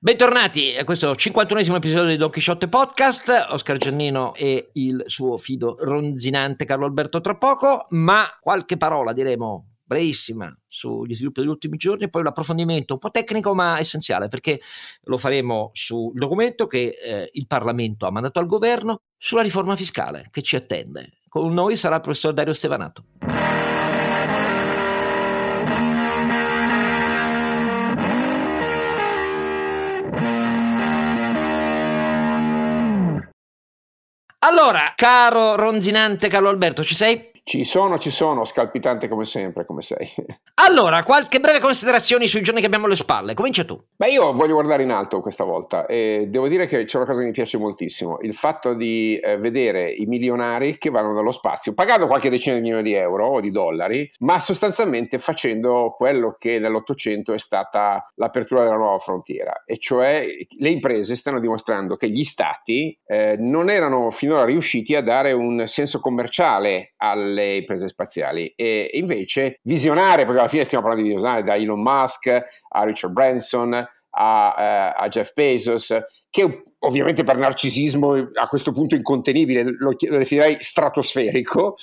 Bentornati a questo 51esimo episodio di Don Chisciotte Podcast, Oscar Giannino e il suo fido ronzinante Carlo Alberto tra poco, ma qualche parola diremo brevissima sugli sviluppi degli ultimi giorni e poi un approfondimento un po' tecnico ma essenziale perché lo faremo sul documento che eh, il Parlamento ha mandato al governo sulla riforma fiscale che ci attende. Con noi sarà il professor Dario Stevanato. Allora, caro ronzinante Carlo Alberto, ci sei? Ci sono, ci sono, scalpitante come sempre, come sei. Allora, qualche breve considerazione sui giorni che abbiamo alle spalle. Comincia tu. Beh, io voglio guardare in alto questa volta e devo dire che c'è una cosa che mi piace moltissimo, il fatto di eh, vedere i milionari che vanno dallo spazio, pagando qualche decina di milioni di euro o di dollari, ma sostanzialmente facendo quello che nell'Ottocento è stata l'apertura della nuova frontiera, e cioè le imprese stanno dimostrando che gli stati eh, non erano finora riusciti a dare un senso commerciale alle alle imprese spaziali. E invece visionare, perché alla fine stiamo parlando di visionare da Elon Musk a Richard Branson a, eh, a Jeff Bezos, che ovviamente per narcisismo a queslo punto incontenibile, lo, lo definirei stratosferico,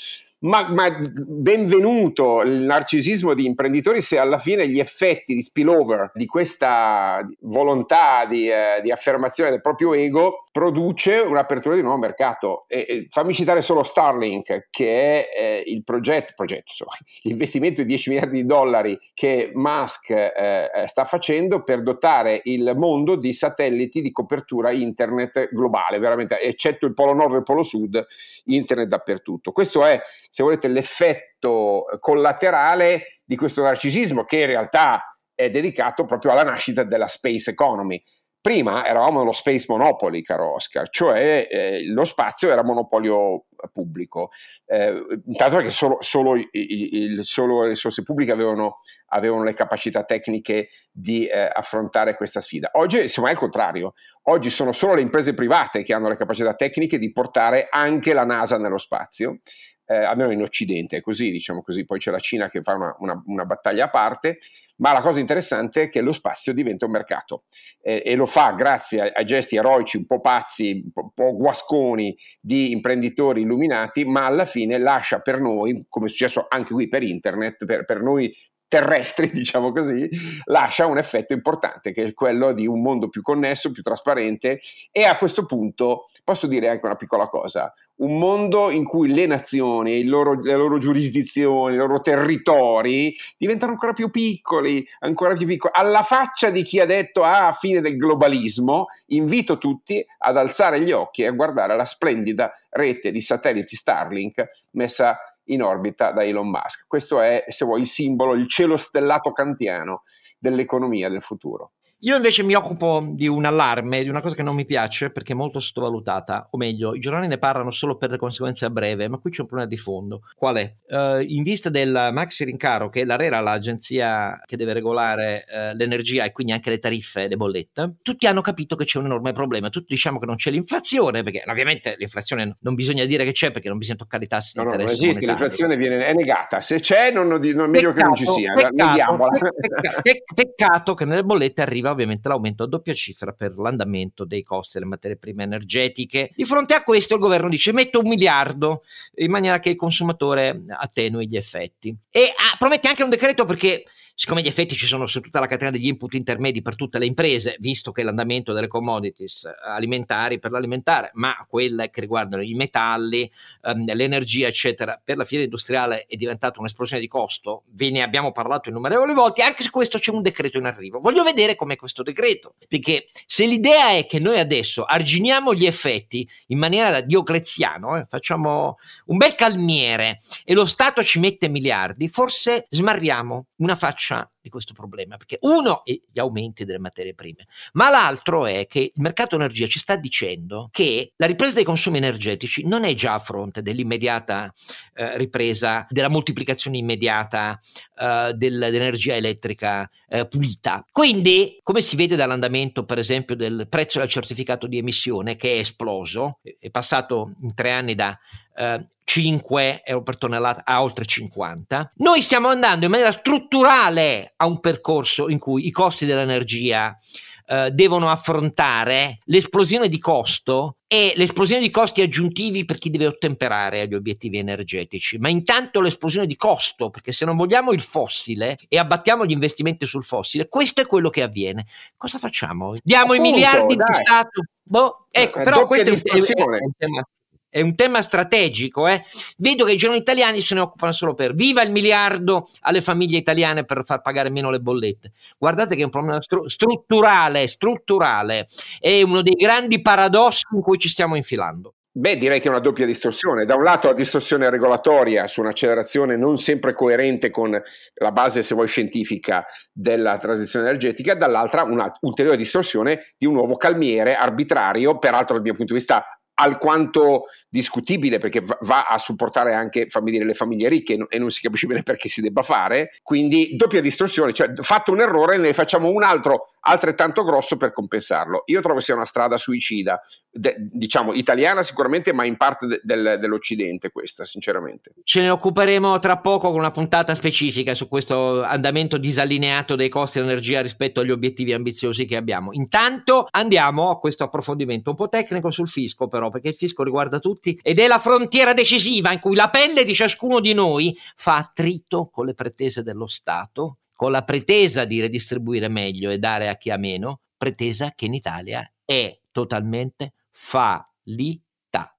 ma, ma, benvenuto il narcisismo di imprenditori se alla fine gli effetti di spillover di questa volontà di, eh, di affermazione del proprio ego produce un'apertura di nuovo mercato. E, e fammi citare solo Starlink, che è eh, il progetto, progetto insomma, l'investimento di 10 miliardi di dollari che Musk eh, eh, sta facendo per dotare il mondo di satelliti di copertura internet globale, veramente, eccetto il polo nord e il polo sud, internet dappertutto. Questo è, se volete, l'effetto collaterale di questo narcisismo che in realtà è dedicato proprio alla nascita della space economy. Prima eravamo nello space monopoly, caro Oscar, cioè eh, lo spazio era monopolio pubblico, eh, intanto perché solo, solo, il, il, solo, le risorse pubbliche avevano, avevano, le capacità tecniche di eh, affrontare questa sfida. Oggi siamo al contrario, oggi sono solo le imprese private che hanno le capacità tecniche di portare anche la NASA nello spazio eh, almeno in Occidente è così, diciamo così, poi c'è la Cina che fa una, una, una, battaglia a parte, ma la cosa interessante è che lo spazio diventa un mercato eh, e lo fa grazie ai, ai gesti eroici un po' pazzi, un po', un po' guasconi di imprenditori illuminati, ma alla fine lascia per noi, come è successo anche qui per internet, per, per noi terrestri, diciamo così, lascia un effetto importante che è quello di un mondo più connesso, più trasparente e a questo punto posso dire anche una piccola cosa, un mondo in cui le nazioni, loro, le loro giurisdizioni, i loro territori diventano ancora più piccoli, ancora più piccoli. Alla faccia di chi ha detto ah, fine del globalismo, invito tutti ad alzare gli occhi e a guardare la splendida rete di satelliti Starlink messa in orbita da Elon Musk. Questo è, se vuoi, il simbolo, il cielo stellato kantiano dell'economia del futuro. Io invece mi occupo di un allarme, di una cosa che non mi piace perché è molto sottovalutata, o meglio, i giornali ne parlano solo per le conseguenze a breve, ma qui c'è un problema di fondo. Qual è? Uh, in vista del maxi rincaro, che è l'ARERA, l'agenzia che deve regolare uh, l'energia e quindi anche le tariffe e le bollette, tutti hanno capito che c'è un enorme problema. Tutti diciamo che non c'è l'inflazione, perché ovviamente l'inflazione non bisogna dire che c'è perché non bisogna toccare i tassi di no, interesse. No, non esiste, l'inflazione viene, è negata. Se c'è, non, non, non meglio che non ci sia. Peccato, peccato, peccato che nelle bollette arriva ovviamente l'aumento a doppia cifra per l'andamento dei costi delle materie prime energetiche. Di fronte a questo il governo dice metto un miliardo in maniera che il consumatore attenui gli effetti. E ah, promette anche un decreto perché siccome gli effetti ci sono su tutta la catena degli input intermedi per tutte le imprese, visto che l'andamento delle commodities alimentari per l'alimentare, ma quelle che riguardano i metalli, ehm, l'energia, eccetera, per la fiera industriale è diventata un'esplosione di costo, ve ne abbiamo parlato innumerevoli volte, anche su questo c'è un decreto in arrivo. Voglio vedere com'è questo decreto, perché se l'idea è che noi adesso arginiamo gli effetti in maniera da diocleziano, eh, facciamo un bel calmiere e lo Stato ci mette miliardi, forse smarriamo una faccia Shot. Di questo problema, perché uno è gli aumenti delle materie prime, ma l'altro è che il mercato energia ci sta dicendo che la ripresa dei consumi energetici non è già a fronte dell'immediata eh, ripresa, della moltiplicazione immediata eh, dell'energia elettrica eh, pulita. Quindi, come si vede dall'andamento, per esempio, del prezzo del certificato di emissione che è esploso, è passato in tre anni da eh, 5 euro per tonnellata a oltre 50. Noi stiamo andando in maniera strutturale a un percorso in cui i costi dell'energia eh, devono affrontare l'esplosione di costo e l'esplosione di costi aggiuntivi per chi deve ottemperare agli obiettivi energetici, ma intanto l'esplosione di costo, perché se non vogliamo il fossile e abbattiamo gli investimenti sul fossile, questo è quello che avviene. Cosa facciamo? Diamo Appunto, i miliardi dai. di Stato? Boh, ecco, però questo è un, è, è un tema è un tema strategico. Eh? Vedo che i giornali italiani se ne occupano solo per viva il miliardo alle famiglie italiane per far pagare meno le bollette. Guardate che è un problema stru- strutturale, strutturale, è uno dei grandi paradossi in cui ci stiamo infilando. Beh, direi che è una doppia distorsione. Da un lato la distorsione regolatoria su un'accelerazione non sempre coerente con la base, se vuoi, scientifica della transizione energetica, dall'altra una ulteriore distorsione di un nuovo calmiere arbitrario, peraltro dal mio punto di vista alquanto discutibile perché va a supportare anche famiglie, le famiglie ricche e non si capisce bene perché si debba fare, quindi doppia distorsione, cioè fatto un errore ne facciamo un altro altrettanto grosso per compensarlo. Io trovo sia una strada suicida, de, diciamo italiana sicuramente, ma in parte de, del, dell'Occidente questa, sinceramente. Ce ne occuperemo tra poco con una puntata specifica su questo andamento disallineato dei costi dell'energia rispetto agli obiettivi ambiziosi che abbiamo. Intanto andiamo a questo approfondimento un po' tecnico sul fisco però, perché il fisco riguarda tutti ed è la frontiera decisiva in cui la pelle di ciascuno di noi fa attrito con le pretese dello Stato con la pretesa di redistribuire meglio e dare a chi ha meno, pretesa che in Italia è totalmente fallita.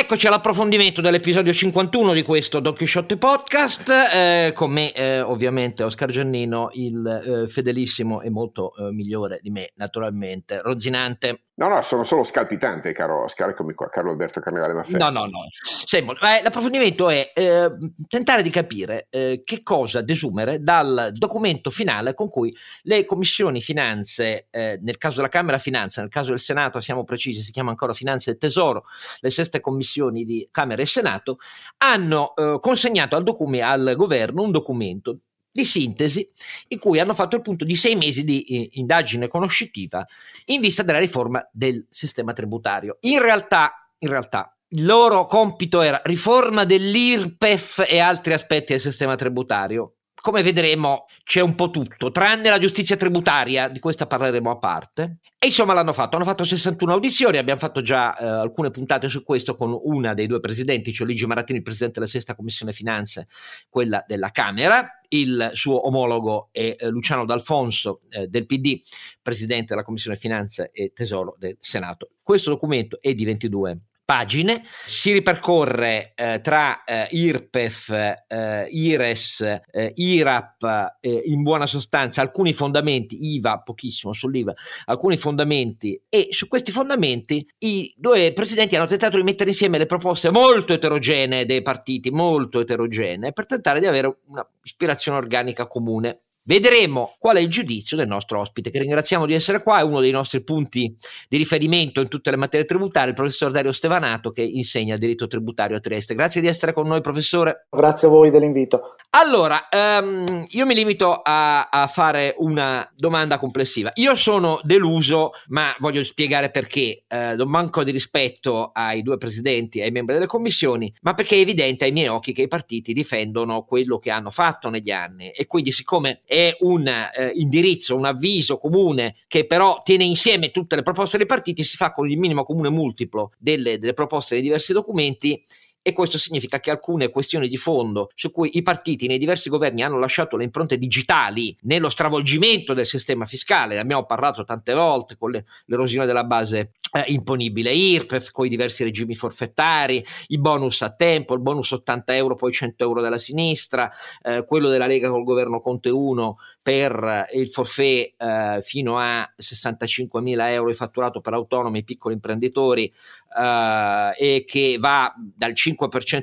Eccoci all'approfondimento dell'episodio 51 di questo Don Quixote Podcast, eh, con me eh, ovviamente Oscar Giannino, il eh, fedelissimo e molto eh, migliore di me naturalmente, Rozzinante. No, no, sono solo scalpitante, caro Oscar, eccomi qua, Carlo Alberto Carnevale Maffè. No, no, no. Sembra, eh, l'approfondimento è eh, tentare di capire eh, che cosa desumere dal documento finale con cui le commissioni finanze, eh, nel caso della Camera Finanza, nel caso del Senato, siamo precisi, si chiama ancora Finanza e Tesoro, le seste commissioni di Camera e Senato, hanno eh, consegnato al, docu- al governo un documento di sintesi in cui hanno fatto il punto di sei mesi di eh, indagine conoscitiva in vista della riforma del sistema tributario. In realtà, in realtà il loro compito era riforma dell'IRPEF e altri aspetti del sistema tributario come vedremo c'è un po' tutto, tranne la giustizia tributaria, di questa parleremo a parte. E insomma l'hanno fatto, hanno fatto 61 audizioni, abbiamo fatto già eh, alcune puntate su questo con una dei due presidenti, cioè Luigi Marattini, il presidente della sesta commissione finanze, quella della Camera, il suo omologo è eh, Luciano D'Alfonso eh, del PD, presidente della commissione finanze e tesoro del Senato. Questo documento è di 22 pagine, si ripercorre eh, tra eh, IRPEF, eh, IRES, eh, IRAP, eh, in buona sostanza alcuni fondamenti, IVA pochissimo sull'IVA, alcuni fondamenti e su questi fondamenti i due presidenti hanno tentato di mettere insieme le proposte molto eterogenee dei partiti, molto eterogenee, per tentare di avere una ispirazione organica comune. Vedremo qual è il giudizio del nostro ospite, che ringraziamo di essere qua, è uno dei nostri punti di riferimento in tutte le materie tributarie, il professor Dario Stevanato, che insegna diritto tributario a Trieste. Grazie di essere con noi, professore. Grazie a voi dell'invito. Allora, um, io mi limito a, a, fare una domanda complessiva. Io sono deluso, ma voglio spiegare perché. Uh, non manco di rispetto ai due presidenti, ai membri delle commissioni, ma perché è evidente ai miei occhi che i partiti difendono quello che hanno fatto negli anni e quindi siccome è è un eh, indirizzo, un avviso comune che però tiene insieme tutte le proposte dei partiti, si fa con il minimo comune multiplo delle, delle proposte dei diversi documenti e questo significa che alcune questioni di fondo su cui i partiti nei diversi governi hanno lasciato le impronte digitali nello stravolgimento del sistema fiscale, ne abbiamo parlato tante volte con le, l'erosione della base eh, imponibile IRPEF, con i diversi regimi forfettari, i bonus a tempo, il bonus 80 euro, poi 100 euro della sinistra, eh, quello della Lega col governo Conte 1 per eh, il forfè eh, fino a 65 mila euro di fatturato per autonomi e piccoli imprenditori eh, e che va dal 5%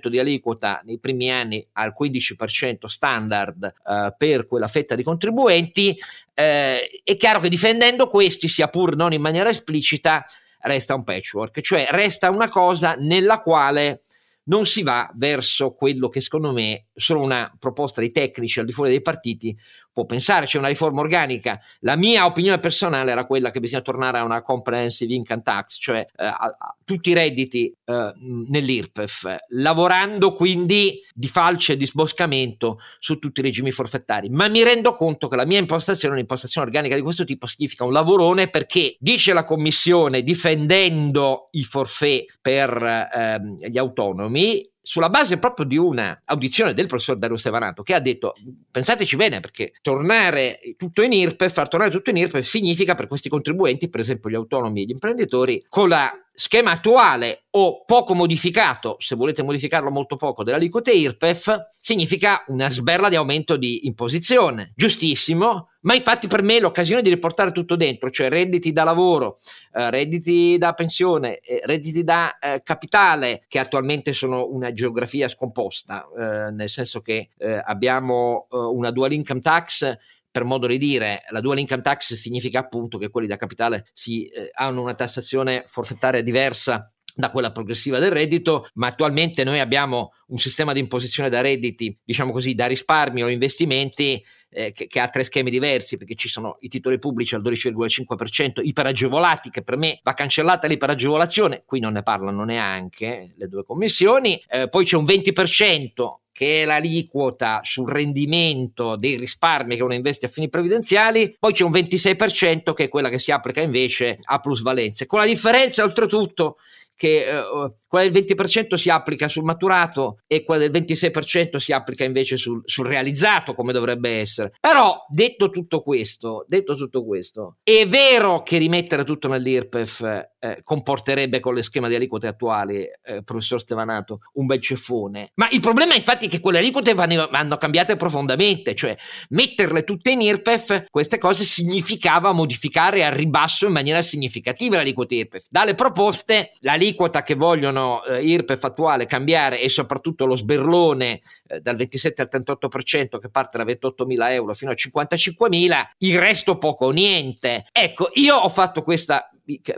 di aliquota nei primi anni al 15% standard eh, per quella fetta di contribuenti, eh, è chiaro che difendendo questi, sia pur non in maniera esplicita, resta un patchwork, cioè resta una cosa nella quale non si va verso quello che secondo me solo una proposta dei tecnici al di fuori dei partiti può pensare, c'è una riforma organica. La mia opinione personale era quella che bisogna tornare a una comprehensive income tax, cioè eh, a, a tutti i redditi eh, nell'IRPEF, lavorando quindi di falce e di sboscamento su tutti i regimi forfettari. Ma mi rendo conto che la mia impostazione, un'impostazione organica di questo tipo, significa un lavorone perché dice la Commissione difendendo i forfè per eh, gli autonomi sulla base proprio di una audizione del professor Dario Stevanato che ha detto pensateci bene perché tornare tutto in IRPE, far tornare tutto in IRPE significa per questi contribuenti, per esempio gli autonomi e gli imprenditori, con la schema attuale o poco modificato, se volete modificarlo molto poco, dell'aliquote IRPEF, significa una sberla di aumento di imposizione. Giustissimo, ma infatti per me l'occasione di riportare tutto dentro, cioè redditi da lavoro, eh, redditi da pensione, eh, redditi da eh, capitale, che attualmente sono una geografia scomposta, eh, nel senso che eh, abbiamo eh, una dual income tax per modo di dire, la dual income tax significa appunto che quelli da capitale si, eh, hanno una tassazione forfettaria diversa da quella progressiva del reddito, ma attualmente noi abbiamo un sistema di imposizione da redditi, diciamo così, da risparmio o investimenti eh, che, che, ha tre schemi diversi, perché ci sono i titoli pubblici al 12,5% iperagevolati, che per me va cancellata l'iperagevolazione, qui non ne parlano neanche le due commissioni, eh, poi c'è un 20% che è l'aliquota sul rendimento dei risparmi che uno investe a fini previdenziali, poi c'è un 26% che è quella che si applica invece a plusvalenze, con la differenza oltretutto che eh, quella del 20% si applica sul maturato e quella del 26% si applica invece sul, sul, realizzato come dovrebbe essere. Però detto tutto questo, detto tutto questo, è vero che rimettere tutto nell'IRPEF eh, comporterebbe con le schema di aliquote attuali, eh, professor Stevanato, un bel ceffone. Ma il problema è infatti che quelle aliquote vanno, vanno cambiate profondamente, cioè metterle tutte in IRPEF, queste cose significava modificare al ribasso in maniera significativa l'aliquota IRPEF. Dalle proposte l'aliquota l'aliquota che vogliono eh, IRPEF attuale cambiare e soprattutto lo sberlone eh, dal 27 al 38% che parte da 28 mila euro fino a 55 mila, il resto poco o niente. Ecco, io ho fatto questa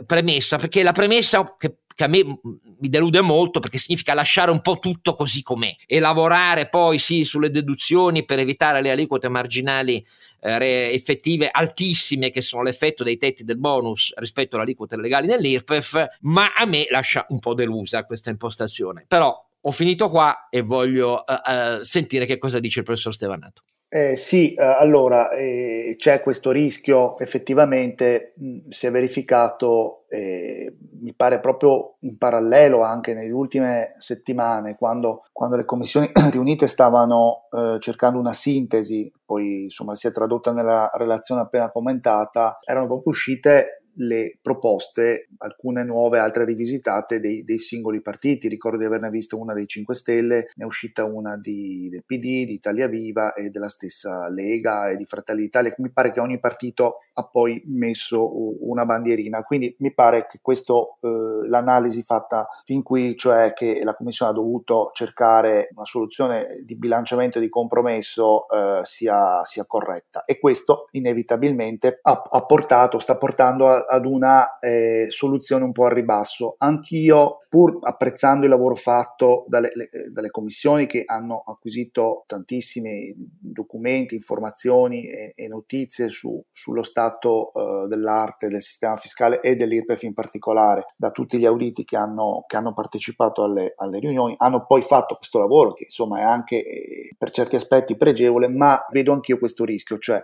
premessa perché la premessa che che a me mi delude molto perché significa lasciare un po' tutto così com'è e lavorare poi sì sulle deduzioni per evitare le aliquote marginali eh, effettive altissime che sono l'effetto dei tetti del bonus rispetto alle aliquote legali nell'IRPEF, ma a me lascia un po' delusa questa impostazione. Però ho finito qua e voglio uh, uh, sentire che cosa dice il professor Stevanato. Eh, sì, eh, allora eh, c'è questo rischio, effettivamente mh, si è verificato, eh, mi pare proprio in parallelo anche nelle ultime settimane, quando, quando le commissioni riunite stavano eh, cercando una sintesi, poi insomma si è tradotta nella relazione appena commentata, erano proprio uscite le proposte, alcune nuove, altre rivisitate dei, dei, singoli partiti. Ricordo di averne vista una dei 5 Stelle, ne è uscita una di, del PD, di Italia Viva e della stessa Lega e di Fratelli d'Italia. Mi pare che ogni partito ha poi messo una bandierina. Quindi mi pare che questo, eh, l'analisi fatta fin qui, cioè che la Commissione ha dovuto cercare una soluzione di bilanciamento e di compromesso, eh, sia, sia, corretta. E questo inevitabilmente ha, ha portato, sta portando a, ad una eh, soluzione un po' a ribasso. Anch'io, pur apprezzando il lavoro fatto dalle, le, dalle commissioni che hanno acquisito tantissimi documenti, informazioni e, e notizie su, sullo stato uh, dell'arte, del sistema fiscale e dell'IRPEF in particolare, da tutti gli auditi che hanno, che hanno partecipato alle, alle, riunioni, hanno poi fatto questo lavoro che insomma è anche eh, per certi aspetti pregevole, ma vedo anch'io questo rischio, cioè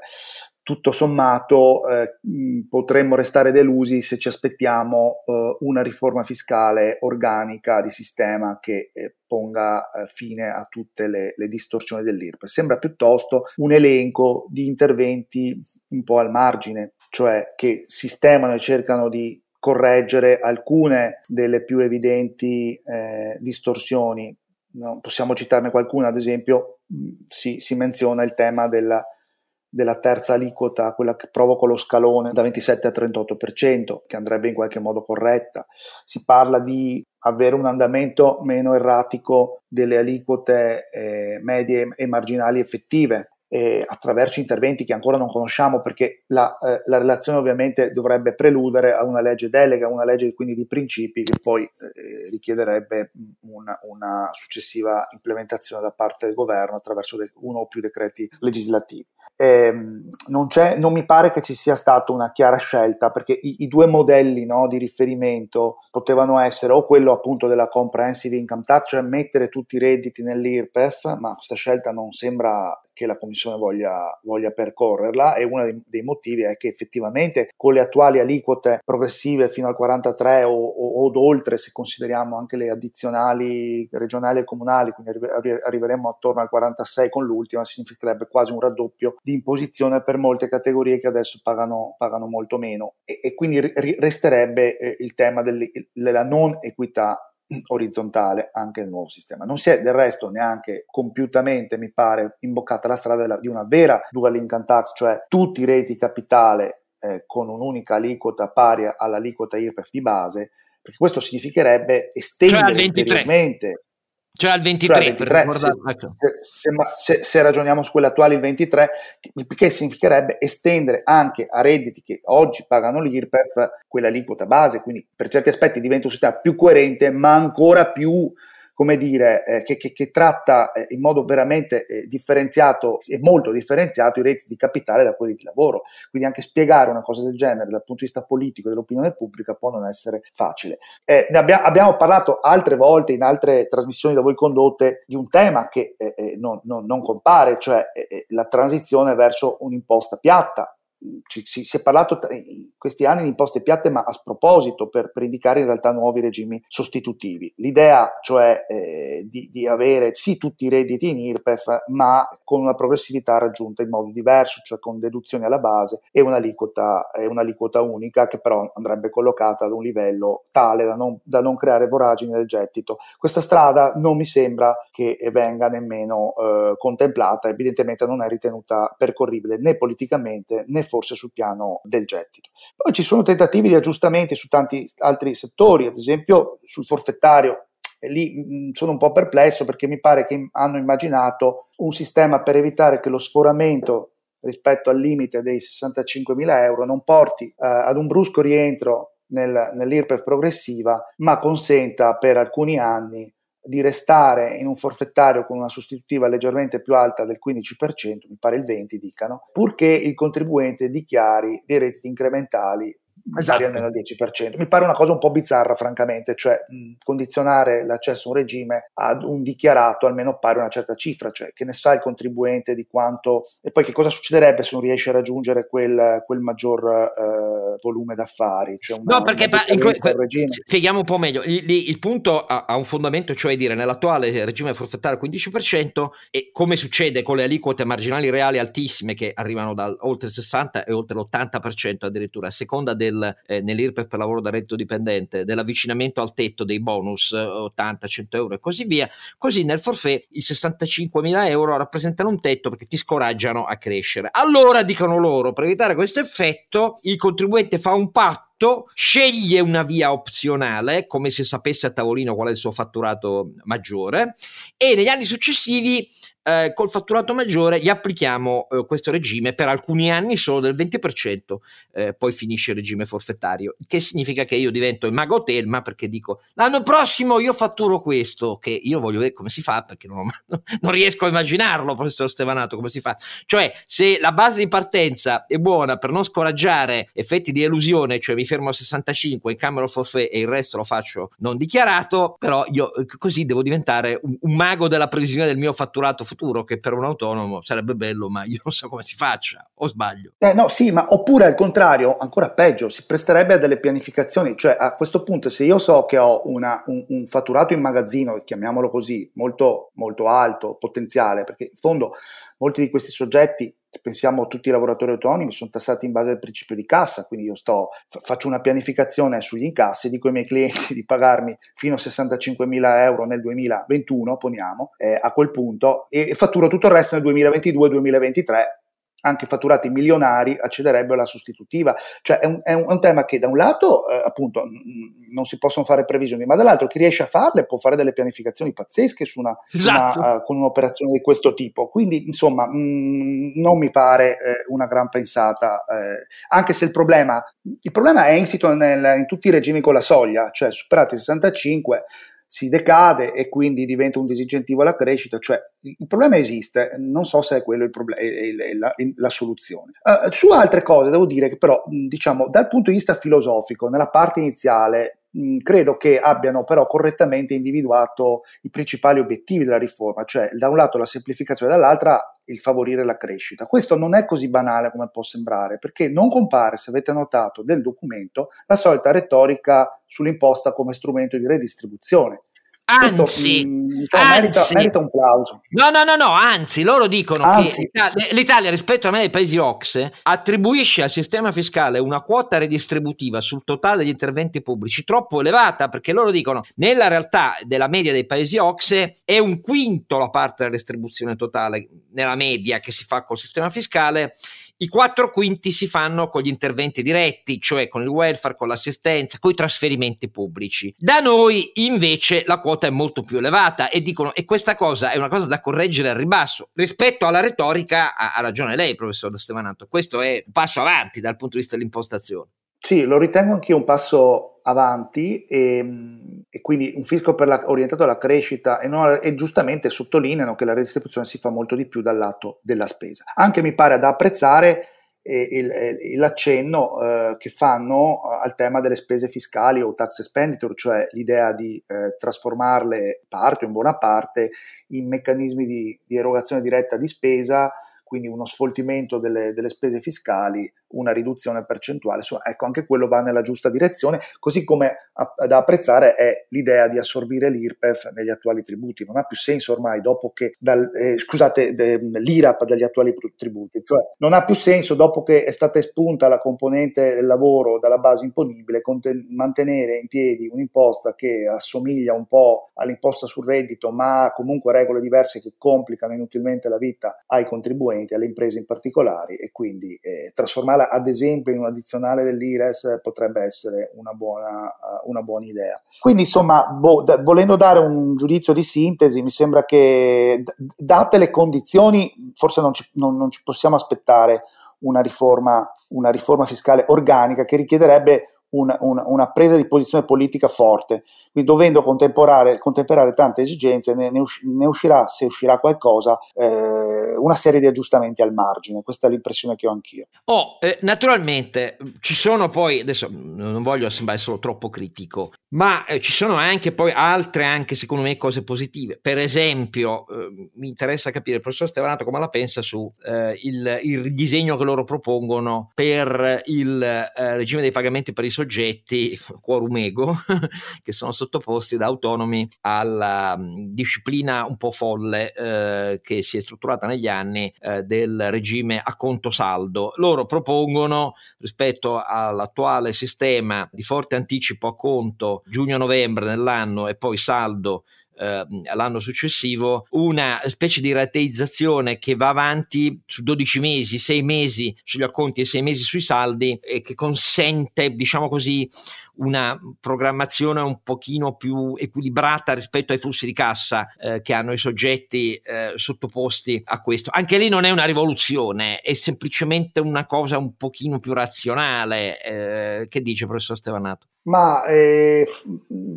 tutto sommato eh, potremmo restare delusi se ci aspettiamo eh, una riforma fiscale organica di sistema che eh, ponga eh, fine a tutte le, le distorsioni dell'IRPE. Sembra piuttosto un elenco di interventi un po' al margine, cioè che sistemano e cercano di correggere alcune delle più evidenti eh, distorsioni. No, possiamo citarne qualcuna, ad esempio si, si menziona il tema della della terza aliquota, quella che provoca lo scalone da 27 a 38%, che andrebbe in qualche modo corretta. Si parla di avere un andamento meno erratico delle aliquote eh, medie e marginali effettive. eh, attraverso interventi che ancora non conosciamo perché la, eh, la, relazione ovviamente dovrebbe preludere a una legge delega, una legge quindi di principi che poi eh, richiederebbe una, una, successiva implementazione da parte del governo attraverso de- uno o più decreti legislativi eh, non, non, mi pare che ci sia stata una chiara scelta perché i, i due modelli no, di riferimento potevano essere o quello appunto della comprehensive income tax, cioè mettere tutti i redditi nell'IRPEF, ma questa scelta non sembra che la Commissione voglia, voglia percorrerla e uno dei, dei, motivi è che effettivamente con le attuali aliquote progressive fino al 43 o, o, o oltre, se consideriamo anche le addizionali regionali e comunali, quindi arri- arriveremo attorno al 46 con l'ultima, significherebbe quasi un raddoppio di imposizione per molte categorie che adesso pagano, pagano molto meno. E, e quindi ri- resterebbe eh, il tema della non equità orizzontale anche il nuovo sistema. Non si è del resto neanche compiutamente, mi pare, imboccata la strada della, di una vera dual income tax, cioè tutti i reti capitale eh, con un'unica aliquota pari all'aliquota IRPEF di base, perché questo significherebbe estendere cioè ulteriormente cioè al 23, cioè al 23 se, ecco. se, se, se, ragioniamo su quelle attuali il 23, che significherebbe estendere anche a redditi che oggi pagano l'IRPEF quella aliquota base, quindi per certi aspetti diventa un sistema più coerente, ma ancora più come dire, eh, che, che, che, tratta eh, in modo veramente eh, differenziato e molto differenziato i redditi di capitale da quelli di lavoro. Quindi anche spiegare una cosa del genere dal punto di vista politico dell'opinione pubblica può non essere facile. Eh, abbia, abbiamo parlato altre volte in altre trasmissioni da voi condotte di un tema che eh, non, non, non, compare, cioè la transizione verso un'imposta piatta ci, si, si, è parlato in questi anni di imposte piatte, ma a sproposito per, per indicare in realtà nuovi regimi sostitutivi. L'idea, cioè, eh, di, di, avere sì tutti i redditi in IRPEF, ma con una progressività raggiunta in modo diverso, cioè con deduzioni alla base e un'aliquota, eh, un'aliquota unica che però andrebbe collocata ad un livello tale da non, da non creare voragini del gettito. Questa strada non mi sembra che venga nemmeno eh, contemplata, evidentemente non è ritenuta percorribile né politicamente né forse sul piano del gettito. Poi ci sono tentativi di aggiustamenti su tanti altri settori, ad esempio sul forfettario. E lì mm, sono un po' perplesso perché mi pare che hanno immaginato un sistema per evitare che lo sforamento rispetto al limite dei 65.000 euro non porti eh, ad un brusco rientro nel, nell'IRPEF progressiva, ma consenta per alcuni anni di restare in un forfettario con una sostitutiva leggermente più alta del 15%, mi pare il 20% dicano, purché il contribuente dichiari dei redditi incrementali esatto. almeno al 10%. Mi pare una cosa un po' bizzarra, francamente, cioè mh, condizionare l'accesso a un regime ad un dichiarato almeno pari una certa cifra, cioè che ne sa il contribuente di quanto e poi che cosa succederebbe se non riesce a raggiungere quel, quel maggior uh, volume d'affari. Cioè una, no, perché pa- que- que- spieghiamo un po' meglio. Il, il punto ha, ha, un fondamento, cioè dire nell'attuale regime forfettario 15% e come succede con le aliquote marginali reali altissime che arrivano da oltre il 60 e oltre l'80% addirittura a seconda del del, eh, nell'IRPEF per lavoro da reddito dipendente, dell'avvicinamento al tetto dei bonus 80, 100 euro e così via, così nel forfè i 65 mila euro rappresentano un tetto perché ti scoraggiano a crescere. Allora dicono loro, per evitare questo effetto, il contribuente fa un patto sceglie una via opzionale, come se sapesse a tavolino qual è il suo fatturato maggiore, e negli anni successivi eh, col fatturato maggiore gli applichiamo eh, questo regime per alcuni anni solo del 20%, eh, poi finisce il regime forfettario, che significa che io divento il mago Telma perché dico l'anno prossimo io fatturo questo, che io voglio vedere come si fa perché non, ho, non riesco a immaginarlo, professor Stevanato, come si fa. Cioè, se la base di partenza è buona per non scoraggiare effetti di elusione, cioè mi fermo a 65, incamero il forfè e il resto lo faccio non dichiarato, però io eh, così devo diventare un, un mago della previsione del mio fatturato futuro che per un autonomo sarebbe bello, ma io non so come si faccia, o sbaglio? Eh, no, sì, ma oppure al contrario, ancora peggio, si presterebbe a delle pianificazioni, cioè a questo punto se io so che ho una, un, un, fatturato in magazzino, chiamiamolo così, molto, molto alto, potenziale, perché in fondo molti di questi soggetti pensiamo tutti i lavoratori autonomi, sono tassati in base al principio di cassa, quindi io sto, faccio una pianificazione sugli incassi, dico ai miei clienti di pagarmi fino a 65 mila euro nel 2021, poniamo, eh, a quel punto, e fatturo tutto il resto nel 2022-2023 anche fatturati milionari accederebbero alla sostitutiva. Cioè è un, è un, è un tema che da un lato eh, appunto n- non si possono fare previsioni, ma dall'altro chi riesce a farle può fare delle pianificazioni pazzesche su una, esatto. una, uh, con un'operazione di questo tipo. Quindi insomma mh, mm, non mi pare eh, una gran pensata, eh, anche se il problema, il problema è insito nel, in tutti i regimi con la soglia, cioè superati i 65 si decade e quindi diventa un disincentivo alla crescita, cioè il problema esiste, non so se è quello il proble- la, la, soluzione. Uh, su altre cose devo dire che però, diciamo, dal punto di vista filosofico, nella parte iniziale credo che abbiano però correttamente individuato i principali obiettivi della riforma, cioè da un lato la semplificazione, dall'altra il favorire la crescita. Questo non è così banale come può sembrare, perché non compare, se avete notato, nel documento la solita retorica sull'imposta come strumento di redistribuzione. Anzi, Questo, mh, cioè, anzi merita, merita, un plauso. No, no, no, no, anzi, loro dicono anzi. che l'Italia, rispetto a me dei paesi OXE, attribuisce al sistema fiscale una quota redistributiva sul totale degli interventi pubblici troppo elevata, perché loro dicono nella realtà della media dei paesi OXE è un quinto la parte della distribuzione totale nella media che si fa col sistema fiscale i quattro quinti si fanno con gli interventi diretti, cioè con il welfare, con l'assistenza, con i trasferimenti pubblici. Da noi invece la quota è molto più elevata e dicono, e questa cosa è una cosa da correggere al ribasso. Rispetto alla retorica ha, ha ragione lei, professor Stevanato, questo è un passo avanti dal punto di vista dell'impostazione. Sì, lo ritengo anch'io un passo avanti e, e quindi un fisco la, orientato alla crescita e, non, e, giustamente sottolineano che la redistribuzione si fa molto di più dal lato della spesa. Anche mi pare da apprezzare eh, il, il, l'accenno eh, che fanno al tema delle spese fiscali o tax expenditure, cioè l'idea di eh, trasformarle parte o in buona parte in meccanismi di, di erogazione diretta di spesa quindi uno sfoltimento delle, delle spese fiscali, una riduzione percentuale. Insomma, ecco, anche quello va nella giusta direzione, così come a, da apprezzare è l'idea di assorbire l'IRPEF negli attuali tributi. Non ha più senso ormai, dopo che, dal, eh, scusate, de, l'IRAP dagli attuali tributi, cioè non ha più senso dopo che è stata espunta la componente del lavoro dalla base imponibile, conten- mantenere in piedi un'imposta che assomiglia un po' all'imposta sul reddito, ma ha comunque regole diverse che complicano inutilmente la vita ai contribuenti alle imprese in particolare e quindi eh, trasformarla ad esempio in un addizionale dell'IRES potrebbe essere una buona, uh, una buona idea. Quindi insomma, boh, d- volendo dare un giudizio di sintesi, mi sembra che d- date le condizioni forse non ci, non, non ci possiamo aspettare una riforma, una riforma fiscale organica che richiederebbe una, una, una, presa di posizione politica forte, quindi dovendo contemperare, tante esigenze ne, ne, uscirà, se uscirà qualcosa, eh, una serie di aggiustamenti al margine, questa è l'impressione che ho anch'io. Oh, eh, naturalmente ci sono poi, adesso non voglio sembrare solo troppo critico, ma eh, ci sono anche poi altre, anche secondo me, cose positive. Per esempio, eh, mi interessa capire il professor Stevanato come la pensa su eh, il, il, disegno che loro propongono per il eh, regime dei pagamenti per i soggetti, quorum ego, che sono sottoposti da autonomi alla um, disciplina un po' folle eh, che si è strutturata negli anni eh, del regime a conto saldo. Loro propongono, rispetto all'attuale sistema di forte anticipo a conto giugno-novembre nell'anno e poi saldo eh, l'anno successivo una specie di rateizzazione che va avanti su 12 mesi, 6 mesi sugli acconti e 6 mesi sui saldi e che consente, diciamo così, una programmazione un pochino più equilibrata rispetto ai flussi di cassa eh, che hanno i soggetti eh, sottoposti a questo. Anche lì non è una rivoluzione, è semplicemente una cosa un pochino più razionale. Eh, che dice professor Stevanato? Ma eh,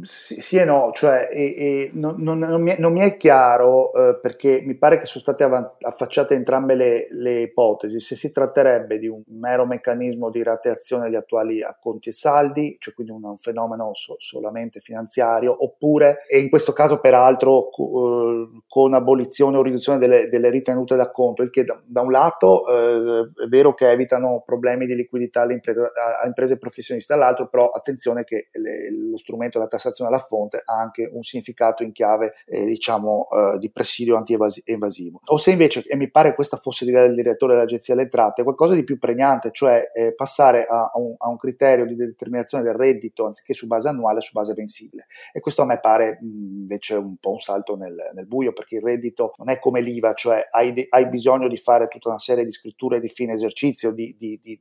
sì, sì, e no, cioè eh, non, non, non, mi è, non, mi è, chiaro eh, perché mi pare che sono state avanz- affacciate entrambe le, le, ipotesi, se si tratterebbe di un mero meccanismo di rateazione degli attuali acconti e saldi, cioè quindi un, un fenomeno so, solamente finanziario, oppure, e in questo caso peraltro co- eh, con abolizione o riduzione delle, delle ritenute d'acconto, il che da, da un lato eh, è vero che evitano problemi di liquidità alle imprese, a, a imprese professionisti, dall'altro però attenzione che le, lo strumento della tassazione alla fonte ha anche un significato in, chiave eh, diciamo eh, di presidio anti-evasivo. O se invece, e mi pare questa fosse l'idea del direttore dell'Agenzia delle Entrate, qualcosa di più pregnante, cioè eh, passare a un, a un, criterio di determinazione del reddito anziché su base annuale, su base mensile. E questo a me pare invece un po' un salto nel, nel, buio, perché il reddito non è come l'IVA, cioè hai, di, hai, bisogno di fare tutta una serie di scritture di fine esercizio, di, di, di,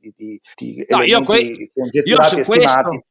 di, no, io que- congetturati io e stimati. Questo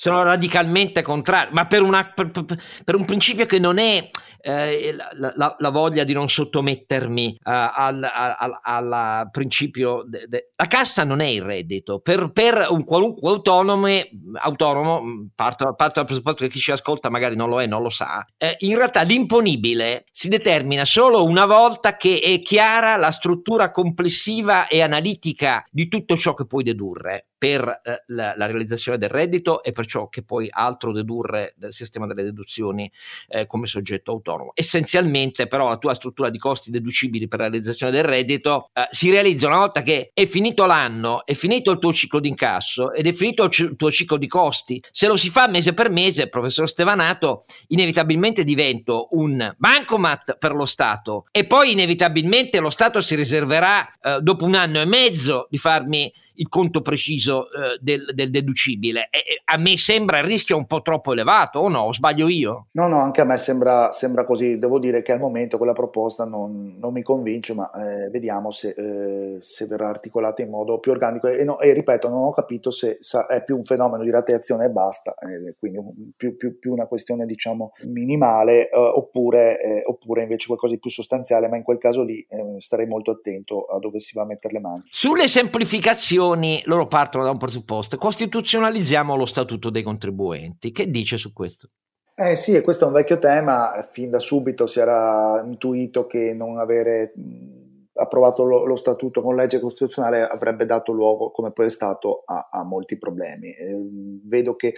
sono radicalmente contrario, ma per, una, per, per, un principio che non è eh, la, la, la, voglia di non sottomettermi uh, al, al, al, principio. De, de, la cassa non è il reddito. Per, per un qualunque autonome, autonomo, mm, parto, parto, dal presupposto che chi ci ascolta magari non lo è, non lo sa, eh, in realtà l'imponibile si determina solo una volta che è chiara la struttura complessiva e analitica di tutto ciò che puoi dedurre per eh, la, la, realizzazione del reddito e per ciò che poi altro dedurre del sistema delle deduzioni eh, come soggetto autonomo. Essenzialmente però la tua struttura di costi deducibili per la realizzazione del reddito eh, si realizza una volta che è finito l'anno, è finito il tuo ciclo di incasso ed è finito il, c- il tuo ciclo di costi. Se lo si fa mese per mese, professor Stevanato, inevitabilmente divento un bancomat per lo Stato e poi inevitabilmente lo Stato si riserverà eh, dopo un anno e mezzo di farmi il conto preciso eh, del, del, deducibile. E, a me sembra il rischio un po' troppo elevato, o no? O sbaglio io? No, no, anche a me sembra, sembra così. Devo dire che al momento quella proposta non, non mi convince, ma eh, vediamo se, eh, se, verrà articolata in modo più organico. E, no, e, ripeto, non ho capito se è più un fenomeno di rateazione e basta, eh, quindi più, più, più, una questione diciamo minimale, eh, oppure, eh, oppure, invece qualcosa di più sostanziale, ma in quel caso lì starei molto attento a dove si va a mettere le mani. Sulle semplificazioni istituzioni, loro partono da un presupposto, costituzionalizziamo lo statuto dei contribuenti. Che dice su questo? Eh sì, e questo è un vecchio tema, fin da subito si era intuito che non avere approvato lo, lo, statuto con legge costituzionale avrebbe dato luogo, come poi è stato, a, a molti problemi. Eh, vedo che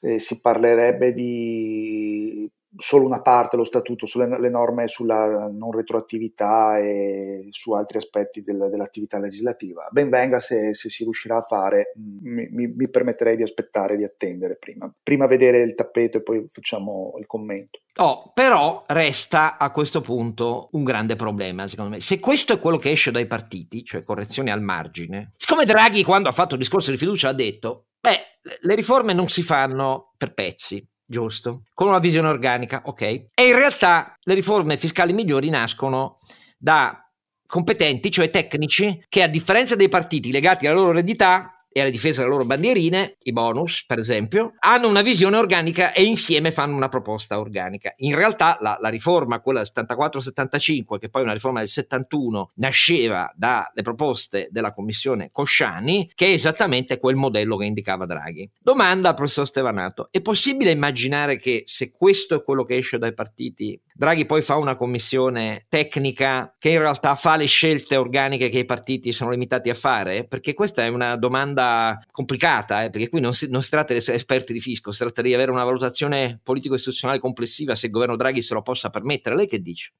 eh, si parlerebbe di solo una parte lo statuto sulle norme sulla non retroattività e su altri aspetti del, dell'attività legislativa. Ben venga se, se, si riuscirà a fare, mi, mi, mi, permetterei di aspettare, di attendere prima. Prima vedere il tappeto e poi facciamo il commento. Oh, però resta a questo punto un grande problema, secondo me. Se questo è quello che esce dai partiti, cioè correzioni al margine, siccome Draghi quando ha fatto il discorso di fiducia ha detto, beh, le riforme non si fanno per pezzi, giusto? Con una visione organica, ok? E in realtà le riforme fiscali migliori nascono da competenti, cioè tecnici, che a differenza dei partiti legati alla loro eredità e alla difesa delle loro bandierine, i bonus per esempio, hanno una visione organica e insieme fanno una proposta organica. In realtà la, la riforma, quella del 74-75, che poi è una riforma del 71, nasceva dalle proposte della commissione Cosciani, che è esattamente quel modello che indicava Draghi. Domanda al professor Stevanato, è possibile immaginare che se questo è quello che esce dai partiti, Draghi poi fa una commissione tecnica che in realtà fa le scelte organiche che i partiti sono limitati a fare? Perché questa è una domanda complicata, eh, perché qui non si, non si, tratta di essere esperti di fisco, si tratta di avere una valutazione politico-istituzionale complessiva se il governo Draghi se lo possa permettere. Lei che dice?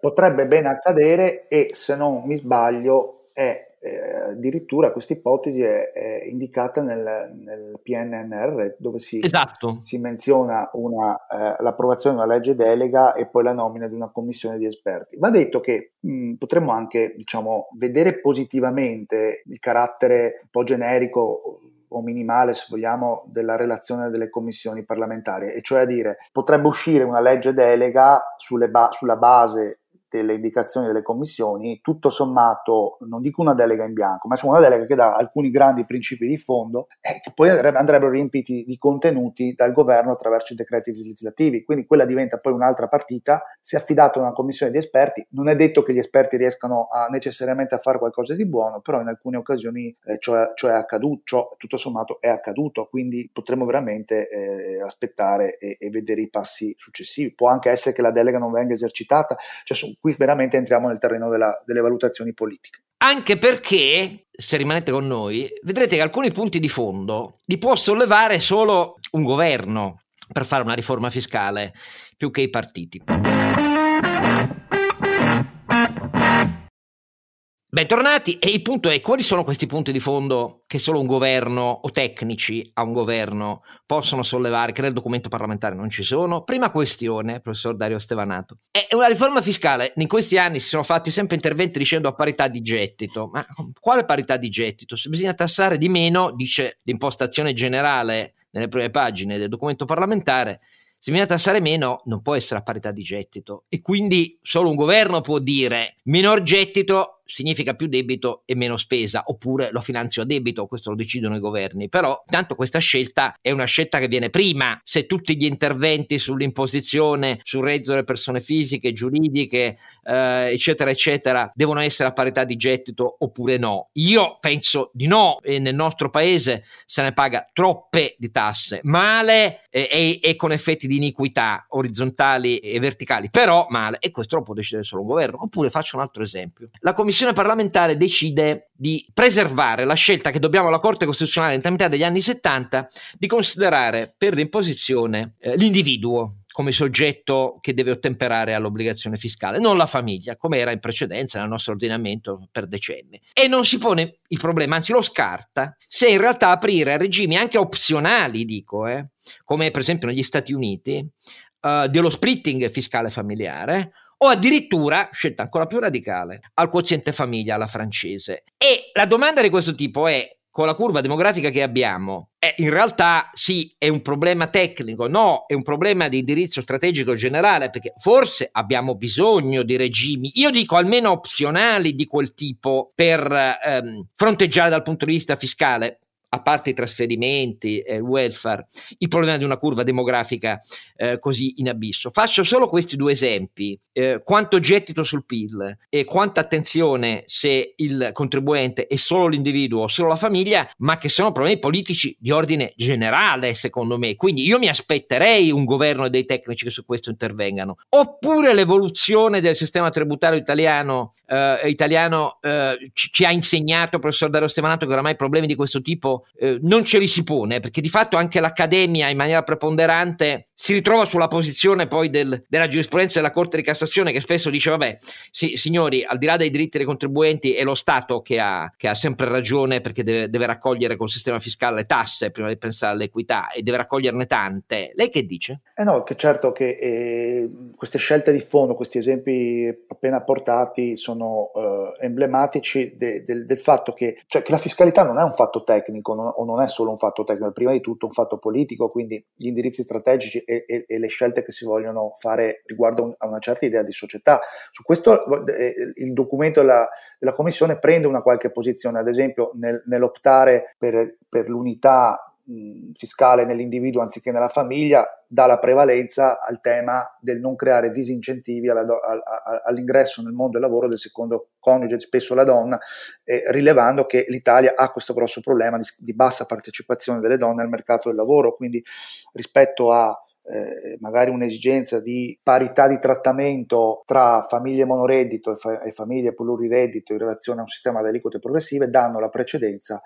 Potrebbe bene accadere e se non mi sbaglio è eh, addirittura questa ipotesi è, è indicata nel, nel, PNNR dove si, esatto. si menziona una, eh, l'approvazione di una legge delega e poi la nomina di una commissione di esperti. Va detto che mh, potremmo anche diciamo, vedere positivamente il carattere un po' generico o minimale, se vogliamo, della relazione delle commissioni parlamentari, e cioè a dire potrebbe uscire una legge delega ba- sulla base delle indicazioni delle commissioni, tutto sommato, non dico una delega in bianco, ma una delega che dà alcuni grandi principi di fondo e che poi andrebbero riempiti di contenuti dal governo attraverso i decreti legislativi. Quindi quella diventa poi un'altra partita. Si è affidato a una commissione di esperti. Non è detto che gli esperti riescano a, necessariamente a fare qualcosa di buono, però in alcune occasioni eh, ciò, ciò, è accaduto, ciò tutto sommato è accaduto. Quindi potremmo veramente eh, aspettare e, e, vedere i passi successivi. Può anche essere che la delega non venga esercitata. Cioè, qui veramente entriamo nel terreno della, delle valutazioni politiche. Anche perché, se rimanete con noi, vedrete che alcuni punti di fondo li può sollevare solo un governo per fare una riforma fiscale, più che i partiti. Bentornati e il punto è quali sono questi punti di fondo che solo un governo o tecnici a un governo possono sollevare che nel documento parlamentare non ci sono? Prima questione, professor Dario Stevanato, è una riforma fiscale, in questi anni si sono fatti sempre interventi dicendo a parità di gettito, ma quale parità di gettito? Se bisogna tassare di meno, dice l'impostazione generale nelle prime pagine del documento parlamentare, se bisogna tassare meno non può essere a parità di gettito e quindi solo un governo può dire minor gettito significa più debito e meno spesa, oppure lo finanzio a debito, questo lo decidono i governi. Però tanto questa scelta è una scelta che viene prima. Se tutti gli interventi sull'imposizione, sul reddito delle persone fisiche, giuridiche, eh, eccetera, eccetera, devono essere a parità di gettito oppure no. Io penso di no, e nel nostro paese se ne paga troppe di tasse, male e, e, e con effetti di iniquità orizzontali e verticali, però male, e questo lo può decidere solo un governo. Oppure faccio un altro esempio. La Commissione commissione parlamentare decide di preservare la scelta che dobbiamo alla Corte Costituzionale nella metà degli anni 70 di considerare per l'imposizione eh, l'individuo come soggetto che deve ottemperare all'obbligazione fiscale, non la famiglia, come era in precedenza nel nostro ordinamento per decenni. E non si pone il problema, anzi lo scarta, se in realtà aprire regimi anche opzionali, dico, eh, come per esempio negli Stati Uniti, uh, dello splitting fiscale familiare, o addirittura, scelta ancora più radicale, al quoziente famiglia alla francese. E la domanda di questo tipo è, con la curva demografica che abbiamo, eh, in realtà sì, è un problema tecnico, no, è un problema di indirizzo strategico generale, perché forse abbiamo bisogno di regimi, io dico almeno opzionali di quel tipo per ehm, fronteggiare dal punto di vista fiscale a parte i trasferimenti e il welfare, il problema di una curva demografica eh, così in abisso. Faccio solo questi due esempi, eh, quanto gettito sul PIL e quanta attenzione se il contribuente è solo l'individuo o solo la famiglia, ma che sono problemi politici di ordine generale, secondo me. Quindi io mi aspetterei un governo e dei tecnici che su questo intervengano. Oppure l'evoluzione del sistema tributario italiano, eh, italiano eh, ci, ci, ha insegnato, professor Dario Stevanato, che oramai problemi di questo tipo eh, non ce li si pone, perché di fatto anche l'Accademia in maniera preponderante si ritrova sulla posizione poi del, della giurisprudenza della Corte di Cassazione che spesso dice vabbè, sì, signori, al di là dei diritti dei contribuenti è lo Stato che ha, che ha sempre ragione perché deve, deve, raccogliere col sistema fiscale le tasse prima di pensare all'equità e deve raccoglierne tante. Lei che dice? Eh no, che certo che eh, queste scelte di fondo, questi esempi appena portati sono eh, emblematici de, de, del fatto che, cioè, che la fiscalità non è un fatto tecnico, tecnico no, o non è solo un fatto tecnico, è prima di tutto un fatto politico, quindi gli indirizzi strategici e, e, e le scelte che si vogliono fare riguardo un, a una certa idea di società. Su questo eh, il documento della, della, Commissione prende una qualche posizione, ad esempio nel, nell'optare per, per l'unità fiscale nell'individuo anziché nella famiglia dà la prevalenza al tema del non creare disincentivi alla, alla, all'ingresso nel mondo del lavoro del secondo coniuge, spesso la donna, eh, rilevando che l'Italia ha questo grosso problema di, di, bassa partecipazione delle donne al mercato del lavoro, quindi rispetto a eh, magari un'esigenza di parità di trattamento tra famiglie monoreddito e, fa- e famiglie plurireddito in relazione a un sistema di aliquote progressive danno la precedenza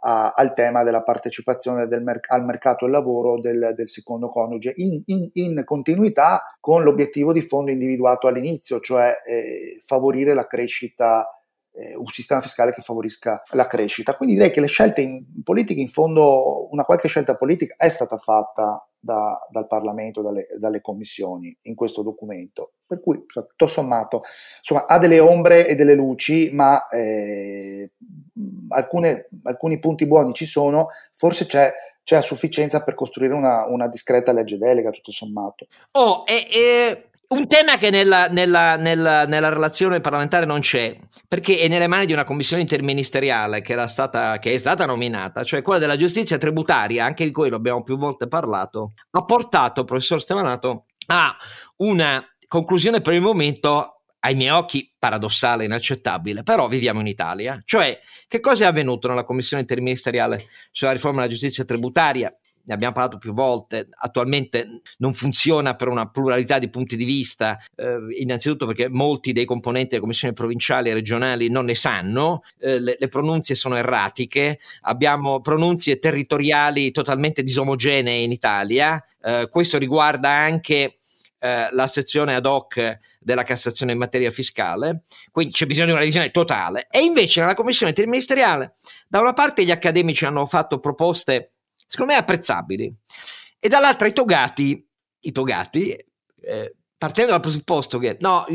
a, al tema della partecipazione del merc- al mercato del lavoro del, del secondo coniuge, in, in, in, continuità con l'obiettivo di fondo individuato all'inizio, cioè eh, favorire la crescita eh, un sistema fiscale che favorisca la crescita. Quindi direi che le scelte in politica, in fondo, una qualche scelta politica è stata fatta da, dal Parlamento, dalle, dalle, commissioni in questo documento. Per cui, tutto sommato, insomma, ha delle ombre e delle luci, ma eh, alcune, alcuni punti buoni ci sono, forse c'è c'è a sufficienza per costruire una, una, discreta legge delega, tutto sommato. Oh, e, e un tema che nella, nella, nella, nella, relazione parlamentare non c'è, perché è nelle mani di una commissione interministeriale che, stata, che, è stata nominata, cioè quella della giustizia tributaria, anche di cui abbiamo più volte parlato, ha portato, professor Stevanato, a una conclusione per il momento ai miei occhi paradossale, inaccettabile, però viviamo in Italia. Cioè, che cosa è avvenuto nella commissione interministeriale sulla riforma della giustizia tributaria? Ne abbiamo parlato più volte, attualmente non funziona per una pluralità di punti di vista, eh, innanzitutto perché molti dei componenti delle commissioni provinciali e regionali non ne sanno, eh, le, le, pronunzie sono erratiche, abbiamo pronunzie territoriali totalmente disomogenee in Italia, eh, questo riguarda anche eh, la sezione ad hoc della Cassazione in materia fiscale, quindi c'è bisogno di una revisione totale. E invece nella commissione interministeriale, da una parte gli accademici hanno fatto proposte, secondo me, apprezzabili, e dall'altra i togati, i togati eh, partendo dal presupposto che no,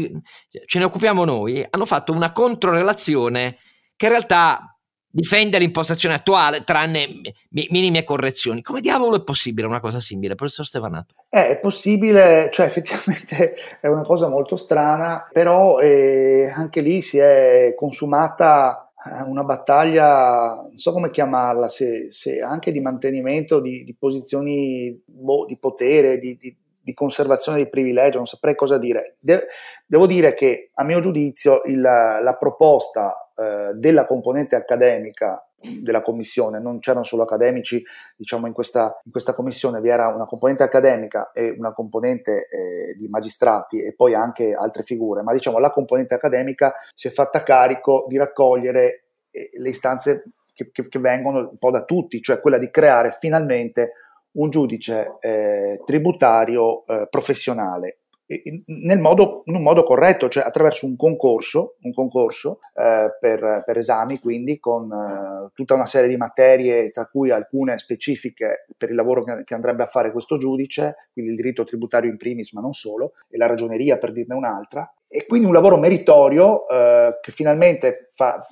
ce ne occupiamo noi, hanno fatto una controrelazione che in realtà difende l'impostazione attuale, tranne mi- minime correzioni. Come diavolo è possibile una cosa simile, professor Stevanato? Eh, è possibile, cioè effettivamente è una cosa molto strana, però eh, anche lì si è consumata una battaglia, non so come chiamarla, se, se anche di mantenimento di, di posizioni boh, di potere, di, di, di, conservazione dei privilegi, non saprei cosa dire. De- devo dire che a mio giudizio il, la proposta eh, della componente accademica della commissione, non c'erano solo accademici, diciamo in questa, in questa commissione vi era una componente accademica e una componente eh, di magistrati e poi anche altre figure, ma diciamo la componente accademica si è fatta carico di raccogliere eh, le istanze che, che, che, vengono un po' da tutti, cioè quella di creare finalmente un giudice eh, tributario eh, professionale modo, in un modo corretto, cioè attraverso un concorso, un concorso eh, per, per, esami, quindi con eh, tutta una serie di materie, tra cui alcune specifiche per il lavoro che, che, andrebbe a fare questo giudice, quindi il diritto tributario in primis, ma non solo, e la ragioneria per dirne un'altra, e quindi un lavoro meritorio eh, che finalmente fa,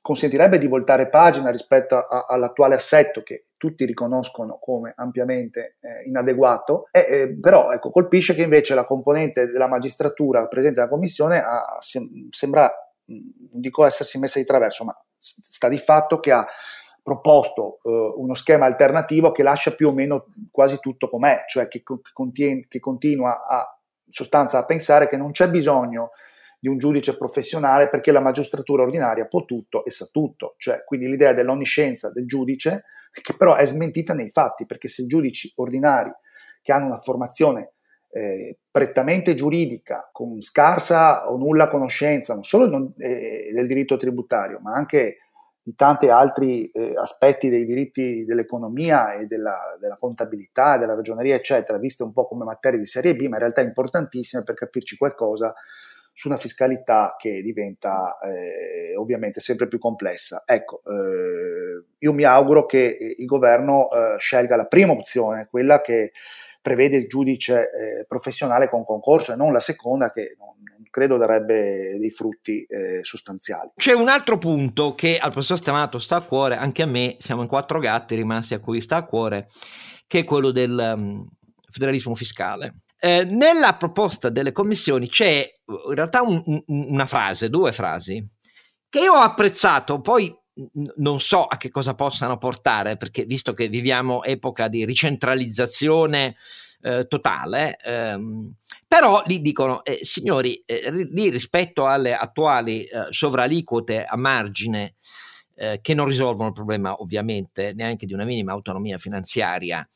consentirebbe di voltare pagina rispetto a, all'attuale assetto che tutti riconoscono come ampiamente eh, inadeguato, eh, eh, però ecco, colpisce che invece la componente della magistratura presente nella commissione ha, sem- sembra, non dico essersi messa di traverso, ma sta di fatto che ha proposto eh, uno schema alternativo che lascia più o meno quasi tutto com'è, cioè che, contiene, che continua a sostanza a pensare che non c'è bisogno di un giudice professionale perché la magistratura ordinaria può tutto e sa tutto, cioè quindi l'idea dell'onniscienza del giudice che però è smentita nei fatti, perché se giudici ordinari che hanno una formazione eh, prettamente giuridica, con scarsa o nulla conoscenza non solo non, eh, del diritto tributario, ma anche di tanti altri eh, aspetti dei diritti dell'economia e della, della, contabilità, della ragioneria, eccetera, viste un po' come materie di serie B, ma in realtà importantissime per capirci qualcosa su una fiscalità che diventa eh, ovviamente sempre più complessa. Ecco, eh, io mi auguro che eh, il governo eh, scelga la prima opzione, quella che prevede il giudice eh, professionale con concorso e non la seconda che non, credo darebbe dei frutti eh, sostanziali. C'è un altro punto che al professor Stamato sta a cuore, anche a me, siamo in quattro gatti rimasti a cui sta a cuore, che è quello del um, federalismo fiscale. Eh, nella proposta delle commissioni c'è in realtà un, un, una frase, due frasi, che io ho apprezzato, poi non so a che cosa possano portare, perché visto che viviamo epoca di ricentralizzazione eh, totale, ehm, però lì dicono, eh, signori, eh, lì rispetto alle attuali eh, sovraliquote a margine, eh, che non risolvono il problema ovviamente neanche di una minima autonomia finanziaria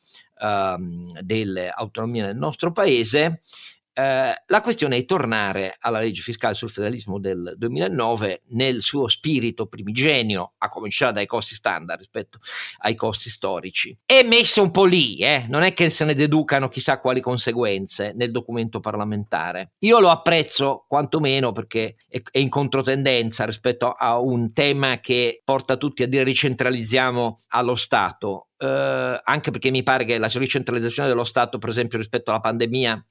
ehm, delle autonomie nel nostro paese, eh, la questione è tornare alla legge fiscale sul federalismo del 2009 nel suo spirito primigenio, a cominciare dai costi standard rispetto ai costi storici. È messo un po' lì, eh? non è che se ne deducano chissà quali conseguenze nel documento parlamentare. Io lo apprezzo quantomeno perché è, è in controtendenza rispetto a un tema che porta tutti a dire ricentralizziamo allo Stato, eh, anche perché mi pare che la ricentralizzazione dello Stato, per esempio, rispetto alla pandemia,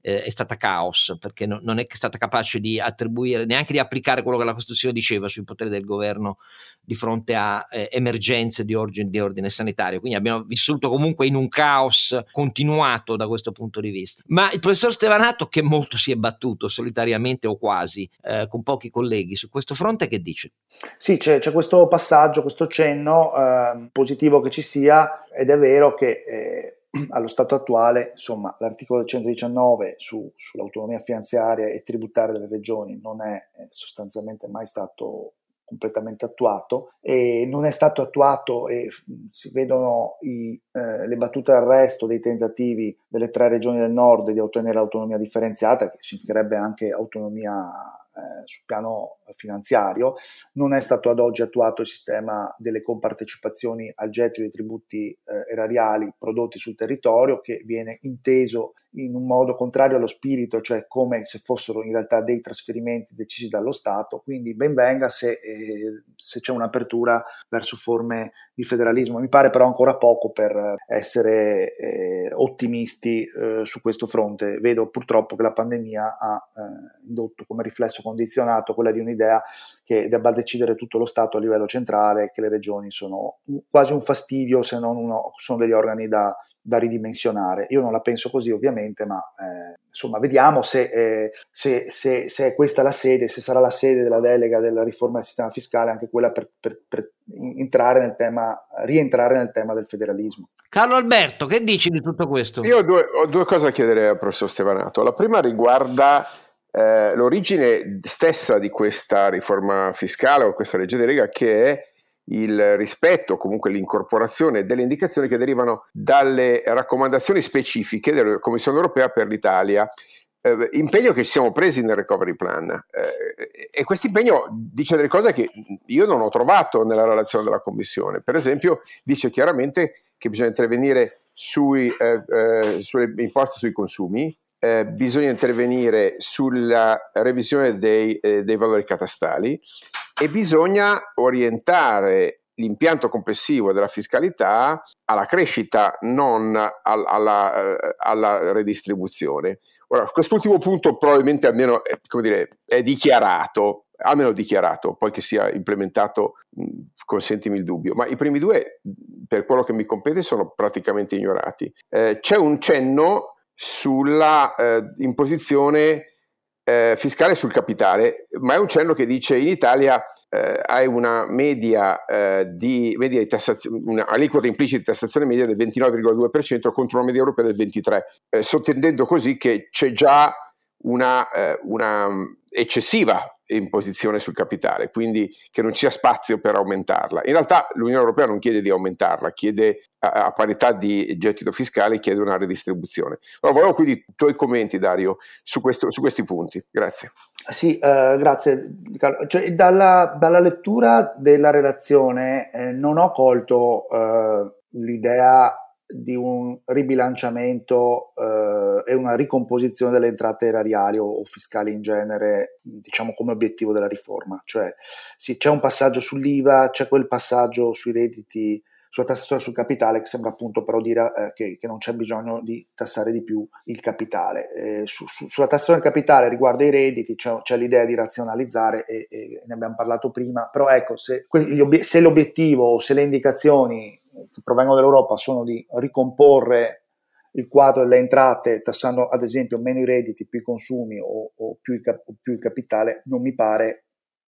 eh, è stata caos, perché no, non è stata capace di attribuire, neanche di applicare quello che la Costituzione diceva sui poteri del governo di fronte a eh, emergenze di ordine, di ordine, sanitario. Quindi abbiamo vissuto comunque in un caos continuato da questo punto di vista. Ma il professor Stevanato, che molto si è battuto solitariamente o quasi eh, con pochi colleghi su questo fronte, che dice? Sì, c'è, c'è questo passaggio, questo cenno eh, positivo che ci sia ed è vero che eh, allo stato attuale, insomma, l'articolo 119 su, sull'autonomia finanziaria e tributaria delle regioni non è eh, sostanzialmente mai stato completamente attuato e non è stato attuato e si vedono i, eh, le battute d'arresto dei tentativi delle tre regioni del nord di ottenere l'autonomia differenziata che significherebbe anche autonomia eh, sul piano finanziario, non è stato ad oggi attuato il sistema delle compartecipazioni al gettito dei tributi eh, erariali prodotti sul territorio che viene inteso in un modo contrario allo spirito, cioè come se fossero in realtà dei trasferimenti decisi dallo Stato, quindi ben venga se, eh, se c'è un'apertura verso forme di federalismo. Mi pare però ancora poco per essere eh, ottimisti eh, su questo fronte. Vedo purtroppo che la pandemia ha eh, indotto come riflesso condizionato quella di un'idea che debba decidere tutto lo Stato a livello centrale, che le regioni sono quasi un fastidio se non uno, sono degli organi da, da ridimensionare. Io non la penso così ovviamente, ma eh, insomma vediamo se, eh, se, se, se, è questa la sede, se sarà la sede della delega della riforma del sistema fiscale, anche quella per, per, per entrare nel tema, rientrare nel tema del federalismo. Carlo Alberto, che dici di tutto questo? Io ho due, ho due cose da chiedere al professor Stevanato. La prima riguarda eh, l'origine stessa di questa riforma fiscale o questa legge delega che è il rispetto, comunque l'incorporazione delle indicazioni che derivano dalle raccomandazioni specifiche della Commissione europea per l'Italia. Eh, impegno che ci siamo presi nel recovery plan eh, e questo impegno dice delle cose che io non ho trovato nella relazione della Commissione. Per esempio, dice chiaramente che bisogna intervenire sui, eh, eh sulle imposte sui consumi, eh, bisogna intervenire sulla revisione dei, eh, dei, valori catastali e bisogna orientare l'impianto complessivo della fiscalità alla crescita, non al, alla, eh, alla, redistribuzione. Ora, quest'ultimo punto probabilmente almeno è, dire, è dichiarato, almeno dichiarato, poi che sia implementato, consentimi il dubbio, ma i primi due, per quello che mi compete, sono praticamente ignorati. Eh, c'è un cenno sulla eh, imposizione eh, fiscale sul capitale, ma è un cenno che dice in Italia eh, hai una media eh, di, media di tassazione, un'aliquota implicita di tassazione media del 29,2% contro una media europea del 23%, eh, sottendendo così che c'è già una, eh, una eccessiva imposizione sul capitale, quindi che non sia spazio per aumentarla. In realtà l'Unione Europea non chiede di aumentarla, chiede a, a parità di gettito fiscale, chiede una redistribuzione. Allora, volevo quindi i tuoi commenti, Dario, su, questo, su questi punti. Grazie. Sì, eh, grazie. Cioè, dalla, dalla, lettura della relazione eh, non ho colto eh, l'idea di un ribilanciamento eh, e una ricomposizione delle entrate erariali o, o, fiscali in genere, diciamo come obiettivo della riforma. Cioè, sì, c'è un passaggio sull'IVA, c'è quel passaggio sui redditi, sulla tassazione sul capitale, che sembra appunto però dire eh, che, che, non c'è bisogno di tassare di più il capitale. Eh, su, su, sulla tassazione del capitale riguardo ai redditi c'è, c'è l'idea di razionalizzare e, e, ne abbiamo parlato prima, però ecco, se, se l'obiettivo o se le indicazioni provengono dall'Europa sono di ricomporre il quadro delle entrate tassando ad esempio meno i redditi, più i consumi o, o, più, il, o più, il, capitale, non mi pare,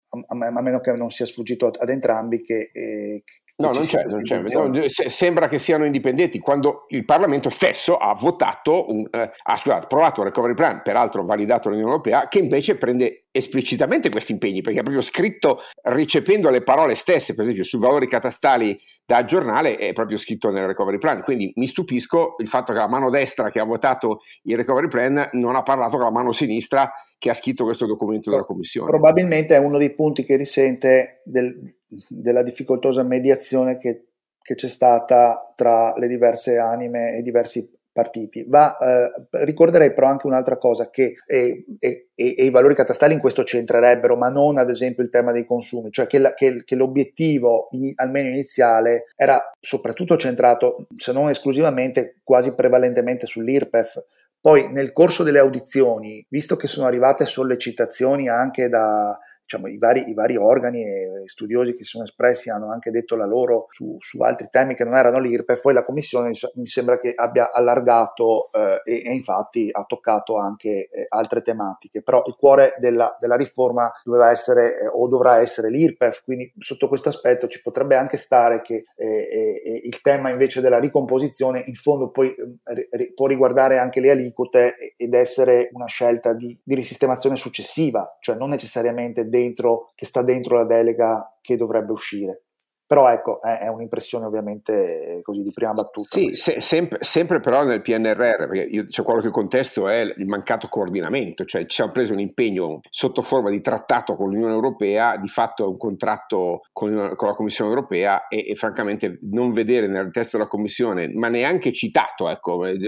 a, a, meno che non sia sfuggito ad entrambi, che, eh, No, non c'è, non c'è. No, sembra che siano indipendenti quando il Parlamento stesso ha votato, un, eh, ha scusate, approvato un recovery plan, peraltro validato dall'Unione Europea, che invece prende esplicitamente questi impegni, perché ha proprio scritto, ricependo le parole stesse, per esempio sui valori catastali da giornale, è proprio scritto nel recovery plan. Quindi mi stupisco il fatto che la mano destra che ha votato il recovery plan non ha parlato con la mano sinistra che ha scritto questo documento della Commissione. Probabilmente è uno dei punti che risente del, della difficoltosa mediazione che, che, c'è stata tra le diverse anime e diversi partiti. Va, eh, ricorderei però anche un'altra cosa che e, e, e, i valori catastali in questo c'entrerebbero, ma non ad esempio il tema dei consumi, cioè che, la, che, che l'obiettivo in, almeno iniziale era soprattutto centrato, se non esclusivamente, quasi prevalentemente sull'IRPEF, poi nel corso delle audizioni, visto che sono arrivate sollecitazioni anche da, diciamo, i, vari, i, vari, organi e studiosi che si sono espressi hanno anche detto la loro su, su altri temi che non erano l'IRPEF, poi la Commissione mi sembra che abbia allargato eh, e, e, infatti ha toccato anche eh, altre tematiche, però il cuore della, della riforma doveva essere eh, o dovrà essere l'IRPEF, quindi sotto questo aspetto ci potrebbe anche stare che eh, il tema invece della ricomposizione in fondo poi ri, può riguardare anche le aliquote ed essere una scelta di, di risistemazione successiva, cioè non necessariamente dentro, che sta dentro la delega che dovrebbe uscire. Però ecco, è, è un'impressione ovviamente così di prima battuta. Sì, se, sempre, sempre, però nel PNRR, perché io, cioè, quello che contesto è il mancato coordinamento, cioè ci siamo presi un impegno sotto forma di trattato con l'Unione Europea, di fatto è un contratto con, con la Commissione Europea e, e, francamente non vedere nel testo della Commissione, ma neanche citato, ecco, e,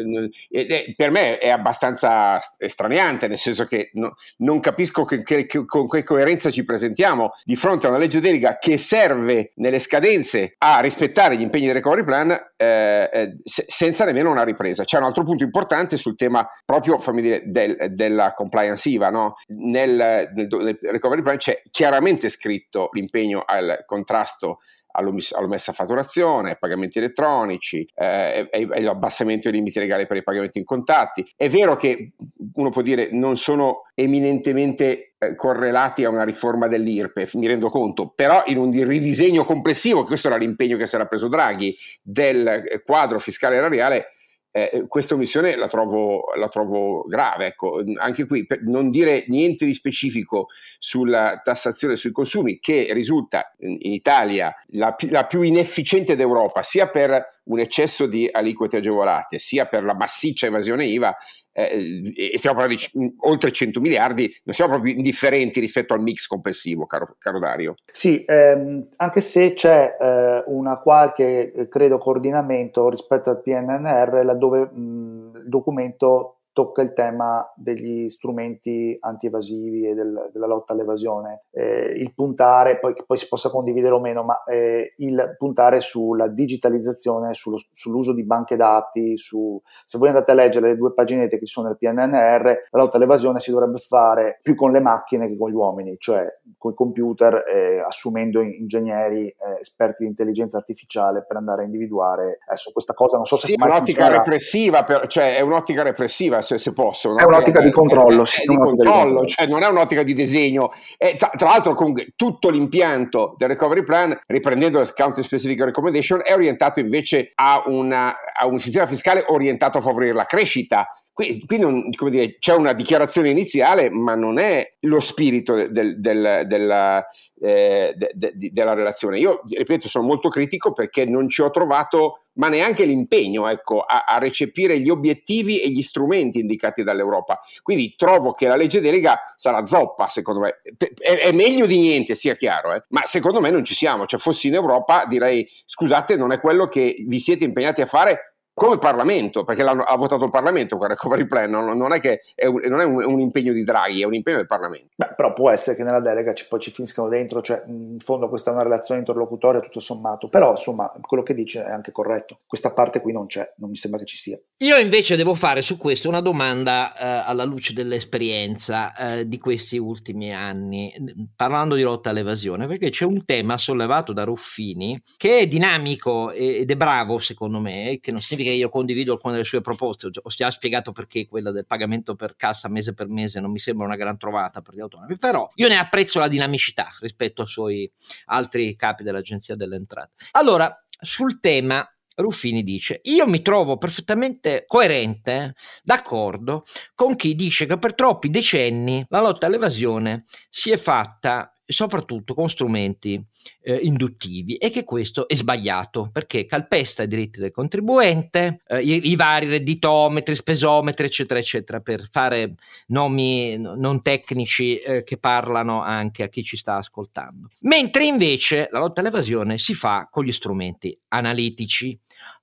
e, per me è abbastanza straniante, nel senso che no, non capisco che, che, che, con che coerenza ci presentiamo di fronte a una legge delega che serve nelle scadenze a rispettare gli impegni del recovery plan eh, eh, senza nemmeno una ripresa. C'è un altro punto importante sul tema proprio, dire, del, della compliance IVA, no? nel, nel, nel recovery plan c'è chiaramente scritto l'impegno al contrasto all'omessa fatturazione, ai pagamenti elettronici, eh, all'abbassamento dei limiti legali per i pagamenti in contatti. È vero che uno può dire non sono eminentemente eh, correlati a una riforma dell'IRPEF, mi rendo conto, però in un ridisegno complessivo, questo era l'impegno che si era preso Draghi, del eh, quadro fiscale erariale, eh, questa omissione la trovo, la trovo grave. Ecco. Anche qui, per non dire niente di specifico sulla tassazione sui consumi, che risulta in, in Italia la, la più inefficiente d'Europa, sia per un eccesso di aliquote agevolate, sia per la massiccia evasione IVA, eh, stiamo parlando di oltre 100 miliardi, non siamo proprio indifferenti rispetto al mix complessivo, caro, caro Dario. Sì, ehm, anche se c'è eh, una qualche, eh, credo, coordinamento rispetto al PNNR, laddove mh, il documento tocca il tema degli strumenti antievasivi e del, della lotta all'evasione. Eh, il puntare, poi che poi si possa condividere o meno, ma eh, il puntare sulla digitalizzazione, sullo, sull'uso di banche dati, su, se voi andate a leggere le due paginette che sono nel PNNR, la lotta all'evasione si dovrebbe fare più con le macchine che con gli uomini, cioè con i computer, eh, assumendo ingegneri, eh, esperti di intelligenza artificiale per andare a individuare. Adesso questa cosa non so se... Sì, è un'ottica repressiva, per, cioè è un'ottica repressiva se, se posso. È un'ottica di controllo, sì, di controllo, cioè non è un'ottica di disegno. Tra, tra l'altro comunque tutto l'impianto del recovery plan, riprendendo le country specific recommendation, è orientato invece a, una, a un sistema fiscale orientato a favorire la crescita Qui, qui non, dire, c'è una dichiarazione iniziale, ma non è lo spirito del, del, della, eh, de, de, della, relazione. Io, ripeto, sono molto critico perché non ci ho trovato, ma neanche l'impegno ecco, a, a, recepire gli obiettivi e gli strumenti indicati dall'Europa. Quindi trovo che la legge delega sarà zoppa, secondo me. È, è meglio di niente, sia chiaro, eh? ma secondo me non ci siamo. Cioè, fossi in Europa, direi, scusate, non è quello che vi siete impegnati a fare come Parlamento, perché ha votato il Parlamento quel recovery plan, non, non è che è, un, non è un, un, impegno di Draghi, è un impegno del Parlamento. Beh, però può essere che nella delega ci, poi ci finiscano dentro, cioè in fondo questa è una relazione interlocutoria tutto sommato, però insomma quello che dice è anche corretto, questa parte qui non c'è, non mi sembra che ci sia. Io invece devo fare su questo una domanda eh, alla luce dell'esperienza eh, di questi ultimi anni, parlando di lotta all'evasione, perché c'è un tema sollevato da Ruffini che è dinamico ed è bravo secondo me, che non significa che io condivido alcune delle sue proposte, ho già spiegato perché quella del pagamento per cassa mese per mese non mi sembra una gran trovata per gli autonomi, però io ne apprezzo la dinamicità rispetto ai suoi altri capi dell'Agenzia delle Entrate. Allora, sul tema Ruffini dice: Io mi trovo perfettamente coerente, d'accordo con chi dice che per troppi decenni la lotta all'evasione si è fatta soprattutto con strumenti eh, induttivi e che questo è sbagliato perché calpesta i diritti del contribuente, eh, i, i, vari redditometri, spesometri, eccetera, eccetera, per fare nomi non tecnici eh, che parlano anche a chi ci sta ascoltando. Mentre invece la lotta all'evasione si fa con gli strumenti analitici.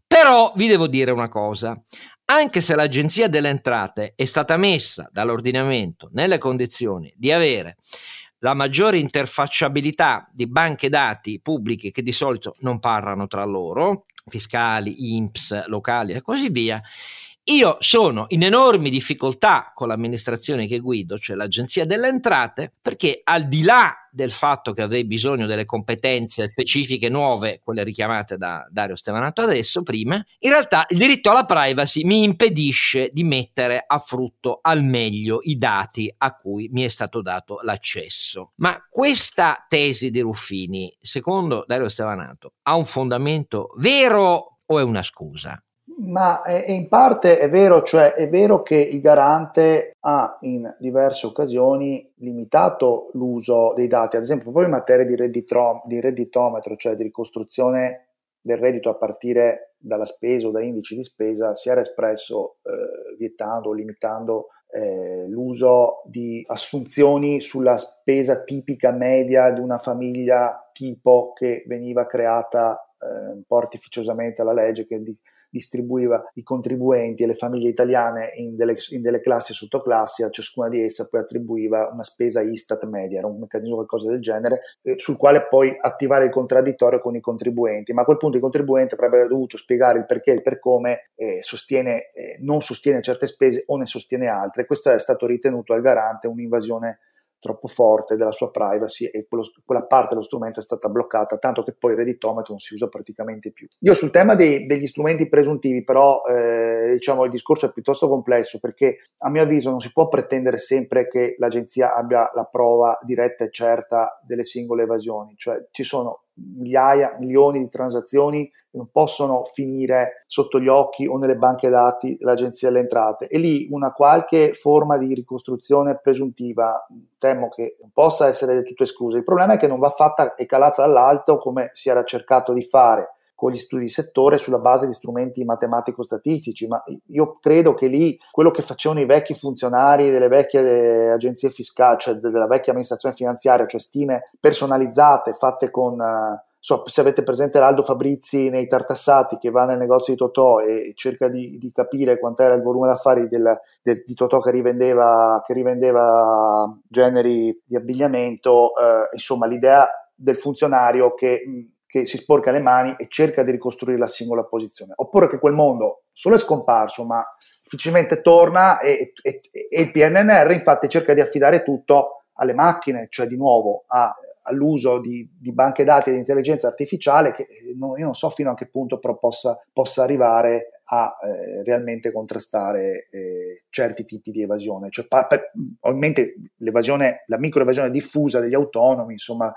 Però vi devo dire una cosa, anche se l'Agenzia delle Entrate è stata messa dall'ordinamento nelle condizioni di avere la maggiore interfacciabilità di banche dati pubbliche che di solito non parlano tra loro, fiscali, INPS, locali e così via, io sono in enormi difficoltà con l'amministrazione che guido, cioè l'Agenzia delle Entrate, perché al di là del fatto che avrei bisogno delle competenze specifiche nuove, quelle richiamate da Dario Stevanato adesso, prima, in realtà il diritto alla privacy mi impedisce di mettere a frutto al meglio i dati a cui mi è stato dato l'accesso. Ma questa tesi di Ruffini, secondo Dario Stevanato, ha un fondamento vero o è una scusa? Ma in parte è vero, cioè è vero che il garante ha in diverse occasioni limitato l'uso dei dati, ad esempio proprio in materia di, redditro, di redditometro, cioè di ricostruzione del reddito a partire dalla spesa o da indici di spesa, si era espresso eh, vietando o limitando eh, l'uso di assunzioni sulla spesa tipica media di una famiglia tipo che veniva creata eh, un po' artificiosamente alla legge che di, distribuiva i contribuenti e le famiglie italiane in delle, in delle classi e sottoclassi, a ciascuna di esse poi attribuiva una spesa Istat media, era un meccanismo qualcosa del genere, eh, sul quale poi attivare il contraddittorio con i contribuenti, ma a quel punto i contribuenti avrebbero dovuto spiegare il perché e il per come eh, sostiene, eh, non sostiene certe spese o ne sostiene altre. Questo è stato ritenuto al garante un'invasione troppo forte della sua privacy e quello, quella parte dello strumento è stata bloccata, tanto che poi il redditometro non si usa praticamente più. Io sul tema dei, degli strumenti presuntivi, però, eh, diciamo, il discorso è piuttosto complesso perché a mio avviso non si può pretendere sempre che l'agenzia abbia la prova diretta e certa delle singole evasioni, cioè ci sono migliaia, milioni di transazioni che non possono finire sotto gli occhi o nelle banche dati dell'Agenzia delle Entrate e lì una qualche forma di ricostruzione presuntiva temo che non possa essere del tutto esclusa. Il problema è che non va fatta e calata dall'alto come si era cercato di fare con gli studi di settore sulla base di strumenti matematico-statistici, ma io credo che lì quello che facevano i vecchi funzionari delle vecchie agenzie fiscali, cioè della vecchia amministrazione finanziaria, cioè stime personalizzate fatte con... Uh, so, se avete presente l'Aldo Fabrizi nei Tartassati che va nel negozio di Totò e cerca di, di capire quant'era il volume d'affari del, del, di Totò che rivendeva, che rivendeva generi di abbigliamento, eh, insomma l'idea del funzionario che che si sporca le mani e cerca di ricostruire la singola posizione, oppure che quel mondo solo è scomparso, ma difficilmente torna e, e, e il PNNR infatti cerca di affidare tutto alle macchine, cioè di nuovo a, all'uso di, di, banche dati di intelligenza artificiale che non, io non so fino a che punto però possa, possa arrivare a eh, realmente contrastare eh, certi tipi di evasione. Cioè, pa, per, ovviamente l'evasione, la microevasione diffusa degli autonomi, insomma,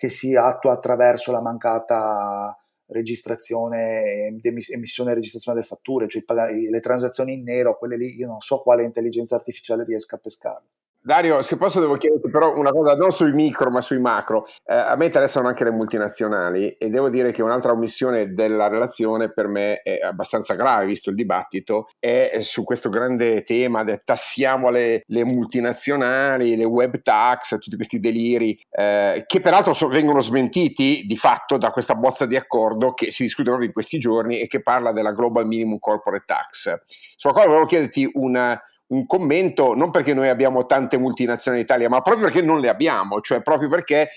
che si attua attraverso la mancata registrazione, emissione e registrazione delle fatture, cioè le transazioni in nero, quelle lì, io non so quale intelligenza artificiale riesca a pescarle. Dario, se posso devo chiederti però una cosa non sui micro ma sui macro. Eh, a me interessano anche le multinazionali e devo dire che un'altra omissione della relazione per me è abbastanza grave, visto il dibattito, è su questo grande tema del tassiamo le, le multinazionali, le web tax, tutti questi deliri, eh, che peraltro so, vengono smentiti di fatto da questa bozza di accordo che si discute proprio in questi giorni e che parla della Global Minimum Corporate Tax. Sulla quale volevo chiederti una un commento, non perché noi abbiamo tante multinazionali in Italia, ma proprio perché non le abbiamo, cioè proprio perché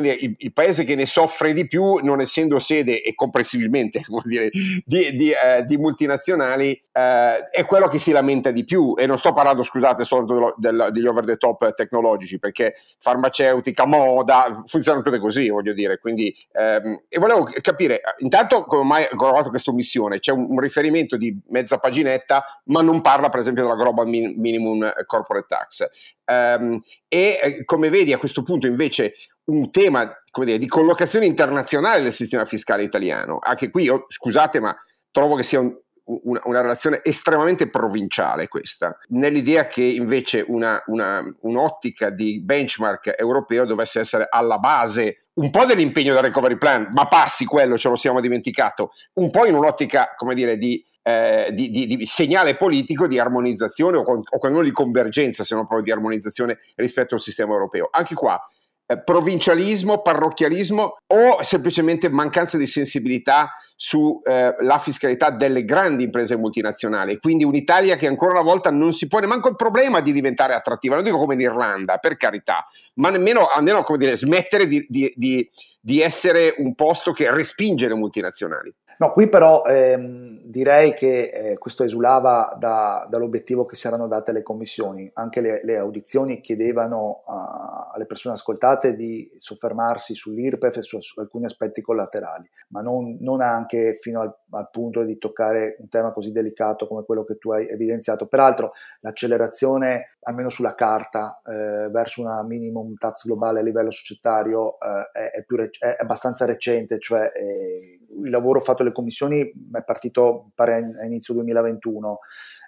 dire, il, il, paese che ne soffre di più, non essendo sede e comprensibilmente dire, di, di, eh, di, multinazionali, eh, è quello che si lamenta di più. E non sto parlando, scusate, solo dello, del, degli over the top tecnologici, perché farmaceutica, moda, funzionano tutte così, voglio dire. Quindi, ehm, e volevo capire, intanto, come mai ho trovato questa omissione? C'è un, un riferimento di mezza paginetta, ma non parla, per esempio, della global min- minimum corporate tax. Um, e eh, come vedi a questo punto invece un tema dire, di collocazione internazionale del sistema fiscale italiano, anche qui io, scusate ma trovo che sia un, una, una, relazione estremamente provinciale questa, nell'idea che invece una, una, un'ottica di benchmark europeo dovesse essere alla base un po' dell'impegno del recovery plan, ma passi quello, ce lo siamo dimenticato, un po' in un'ottica, come dire, di eh, di, di, di, segnale politico di armonizzazione o, con, di convergenza, se non proprio di armonizzazione rispetto al sistema europeo. Anche qua eh, provincialismo, parrocchialismo o semplicemente mancanza di sensibilità sulla eh, fiscalità delle grandi imprese multinazionali. Quindi un'Italia che ancora una volta non si pone manco il problema di diventare attrattiva, non dico come in Irlanda, per carità, ma nemmeno almeno come dire, smettere di, di, di essere un posto che respinge le multinazionali. No, qui però ehm, direi che eh, questo esulava da, dall'obiettivo che si erano date le commissioni. Anche le, le audizioni chiedevano a, alle persone ascoltate di soffermarsi sull'IRPEF e su, su alcuni aspetti collaterali, ma non, non anche fino al, al, punto di toccare un tema così delicato come quello che tu hai evidenziato. Peraltro l'accelerazione, almeno sulla carta, eh, verso una minimum tax globale a livello societario eh, è, è, rec- è, abbastanza recente, cioè eh, il lavoro fatto alle commissioni è partito pare a inizio 2021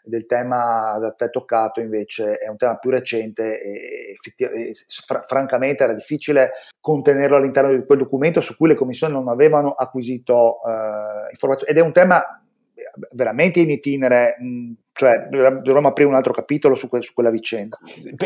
del tema da te toccato invece è un tema più recente e, e fr- francamente era difficile contenerlo all'interno di quel documento su cui le commissioni non avevano acquisito eh, informazioni ed è un tema veramente in itinere, mh, cioè dovremmo aprire un altro capitolo su, que- su quella vicenda.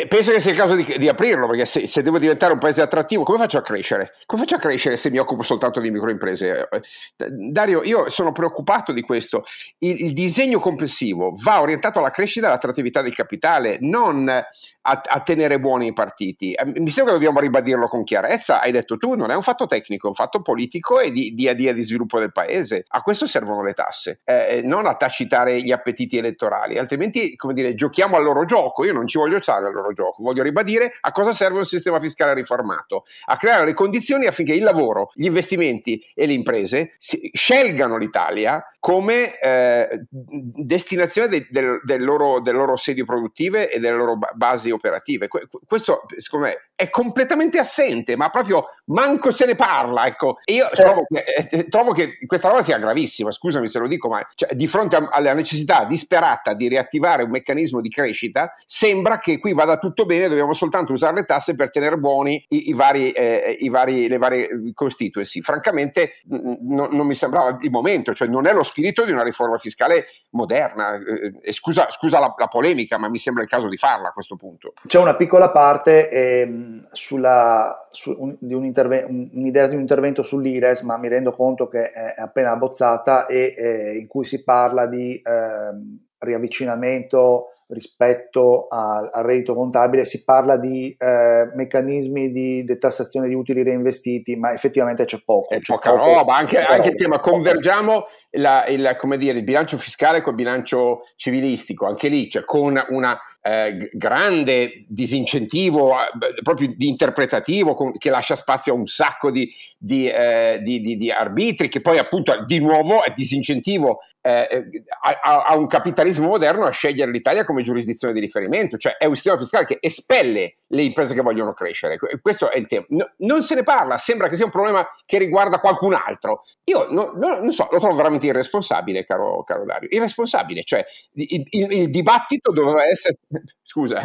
Penso che sia il caso di, di aprirlo, perché se, se, devo diventare un paese attrattivo, come faccio a crescere? Come faccio a crescere se mi occupo soltanto di microimprese? Dario, io sono preoccupato di questo. Il, il disegno complessivo va orientato alla crescita e all'attrattività del capitale, non a, a, tenere buoni i partiti. Eh, mi sembra che dobbiamo ribadirlo con chiarezza. Hai detto tu, non è un fatto tecnico, è un fatto politico e di, di, di, di sviluppo del paese. A questo servono le tasse, eh, non a tacitare gli appetiti elettorali elettorali, altrimenti, come dire, giochiamo al loro gioco. Io non ci voglio stare al loro gioco, voglio ribadire a cosa serve un sistema fiscale riformato, a creare le condizioni affinché il lavoro, gli investimenti e le imprese scelgano l'Italia come eh, destinazione de, de, del loro, delle loro sedi produttive e delle loro basi operative. questo, secondo me, è completamente assente, ma proprio manco se ne parla. Ecco. E io cioè. trovo, che, eh, trovo, che, questa roba sia gravissima, scusami se lo dico, ma cioè, di fronte a, alla necessità disperata di riattivare un meccanismo di crescita, sembra che qui vada tutto bene, dobbiamo soltanto usare le tasse per tenere buoni i, i vari, eh, i vari, le varie constituency. Francamente n- non mi sembrava il momento, cioè non è lo spirito di una riforma fiscale moderna. Eh, scusa, scusa la, la, polemica, ma mi sembra il caso di farla a questo punto. C'è una piccola parte ehm, sulla, su un, di un interve- un'idea di un intervento sull'IRES, ma mi rendo conto che è appena abbozzata e eh, in cui si parla di ehm, riavvicinamento rispetto al, al, reddito contabile, si parla di eh, meccanismi di detassazione di utili reinvestiti, ma effettivamente c'è poco. È c'è poca poco, roba, anche, anche il tema, convergiamo la, il, dire, il, bilancio fiscale col bilancio civilistico, anche lì c'è con una eh, grande disincentivo eh, proprio di interpretativo con, che lascia spazio a un sacco di, di, eh, di, di, arbitri che poi appunto di nuovo è disincentivo eh, a, a, un capitalismo moderno a scegliere l'Italia come giurisdizione di riferimento, cioè è un sistema fiscale che espelle le imprese che vogliono crescere. Questo è il tema. No, non se ne parla, sembra che sia un problema che riguarda qualcun altro. Io no, no, non so, lo trovo veramente irresponsabile, caro, caro Dario. Irresponsabile, cioè il, il, il dibattito doveva essere Scusa.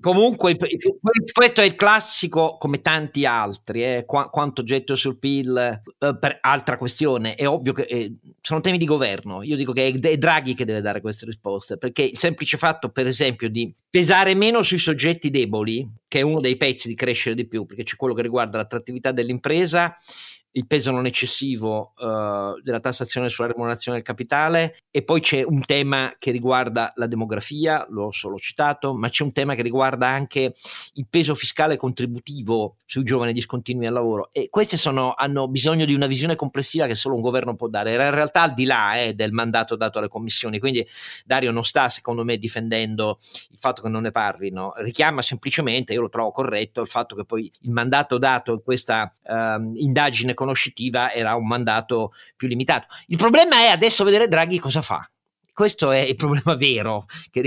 Comunque, questo è il classico, come tanti altri, eh, qu- quanto getto sul PIL, eh, per altra questione. È ovvio che eh, sono temi di governo. Io dico che è, è, Draghi che deve dare queste risposte, perché il semplice fatto, per esempio, di pesare meno sui soggetti deboli, che è uno dei pezzi di crescere di più, perché c'è quello che riguarda l'attrattività dell'impresa il peso non eccessivo uh, della tassazione sulla remunerazione del capitale. E poi c'è un tema che riguarda la demografia, l'ho solo citato, ma c'è un tema che riguarda anche il peso fiscale contributivo sui giovani discontinui al lavoro. E queste sono, hanno bisogno di una visione complessiva che solo un governo può dare, era in realtà al di là eh, del mandato dato alle commissioni, quindi Dario non sta secondo me difendendo il fatto che non ne parlino, richiama semplicemente, io lo trovo corretto, il fatto che poi il mandato dato in questa uh, indagine conoscitiva era un mandato più limitato. Il problema è adesso vedere Draghi cosa fa. Questo è il problema vero che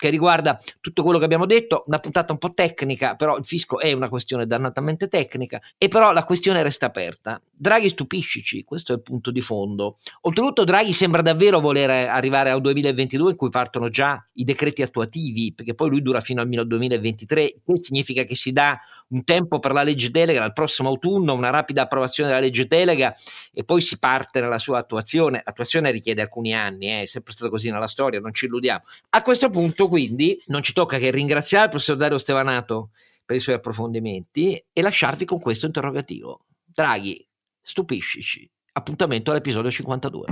che riguarda tutto quello che abbiamo detto, una puntata un po' tecnica, però il fisco è una questione dannatamente tecnica, e però la questione resta aperta. Draghi stupiscici, questo è il punto di fondo. Oltretutto Draghi sembra davvero voler arrivare al 2022 in cui partono già i decreti attuativi, perché poi lui dura fino al 2023, questo significa che si dà un tempo per la legge delega dal prossimo autunno, una rapida approvazione della legge delega e poi si parte nella sua attuazione. L'attuazione richiede alcuni anni, eh, è sempre stato così nella storia, non ci illudiamo. A questo punto quindi non ci tocca che ringraziare il professor Dario Stevanato per i suoi approfondimenti e lasciarvi con questo interrogativo. Draghi, stupiscici. Appuntamento all'episodio 52.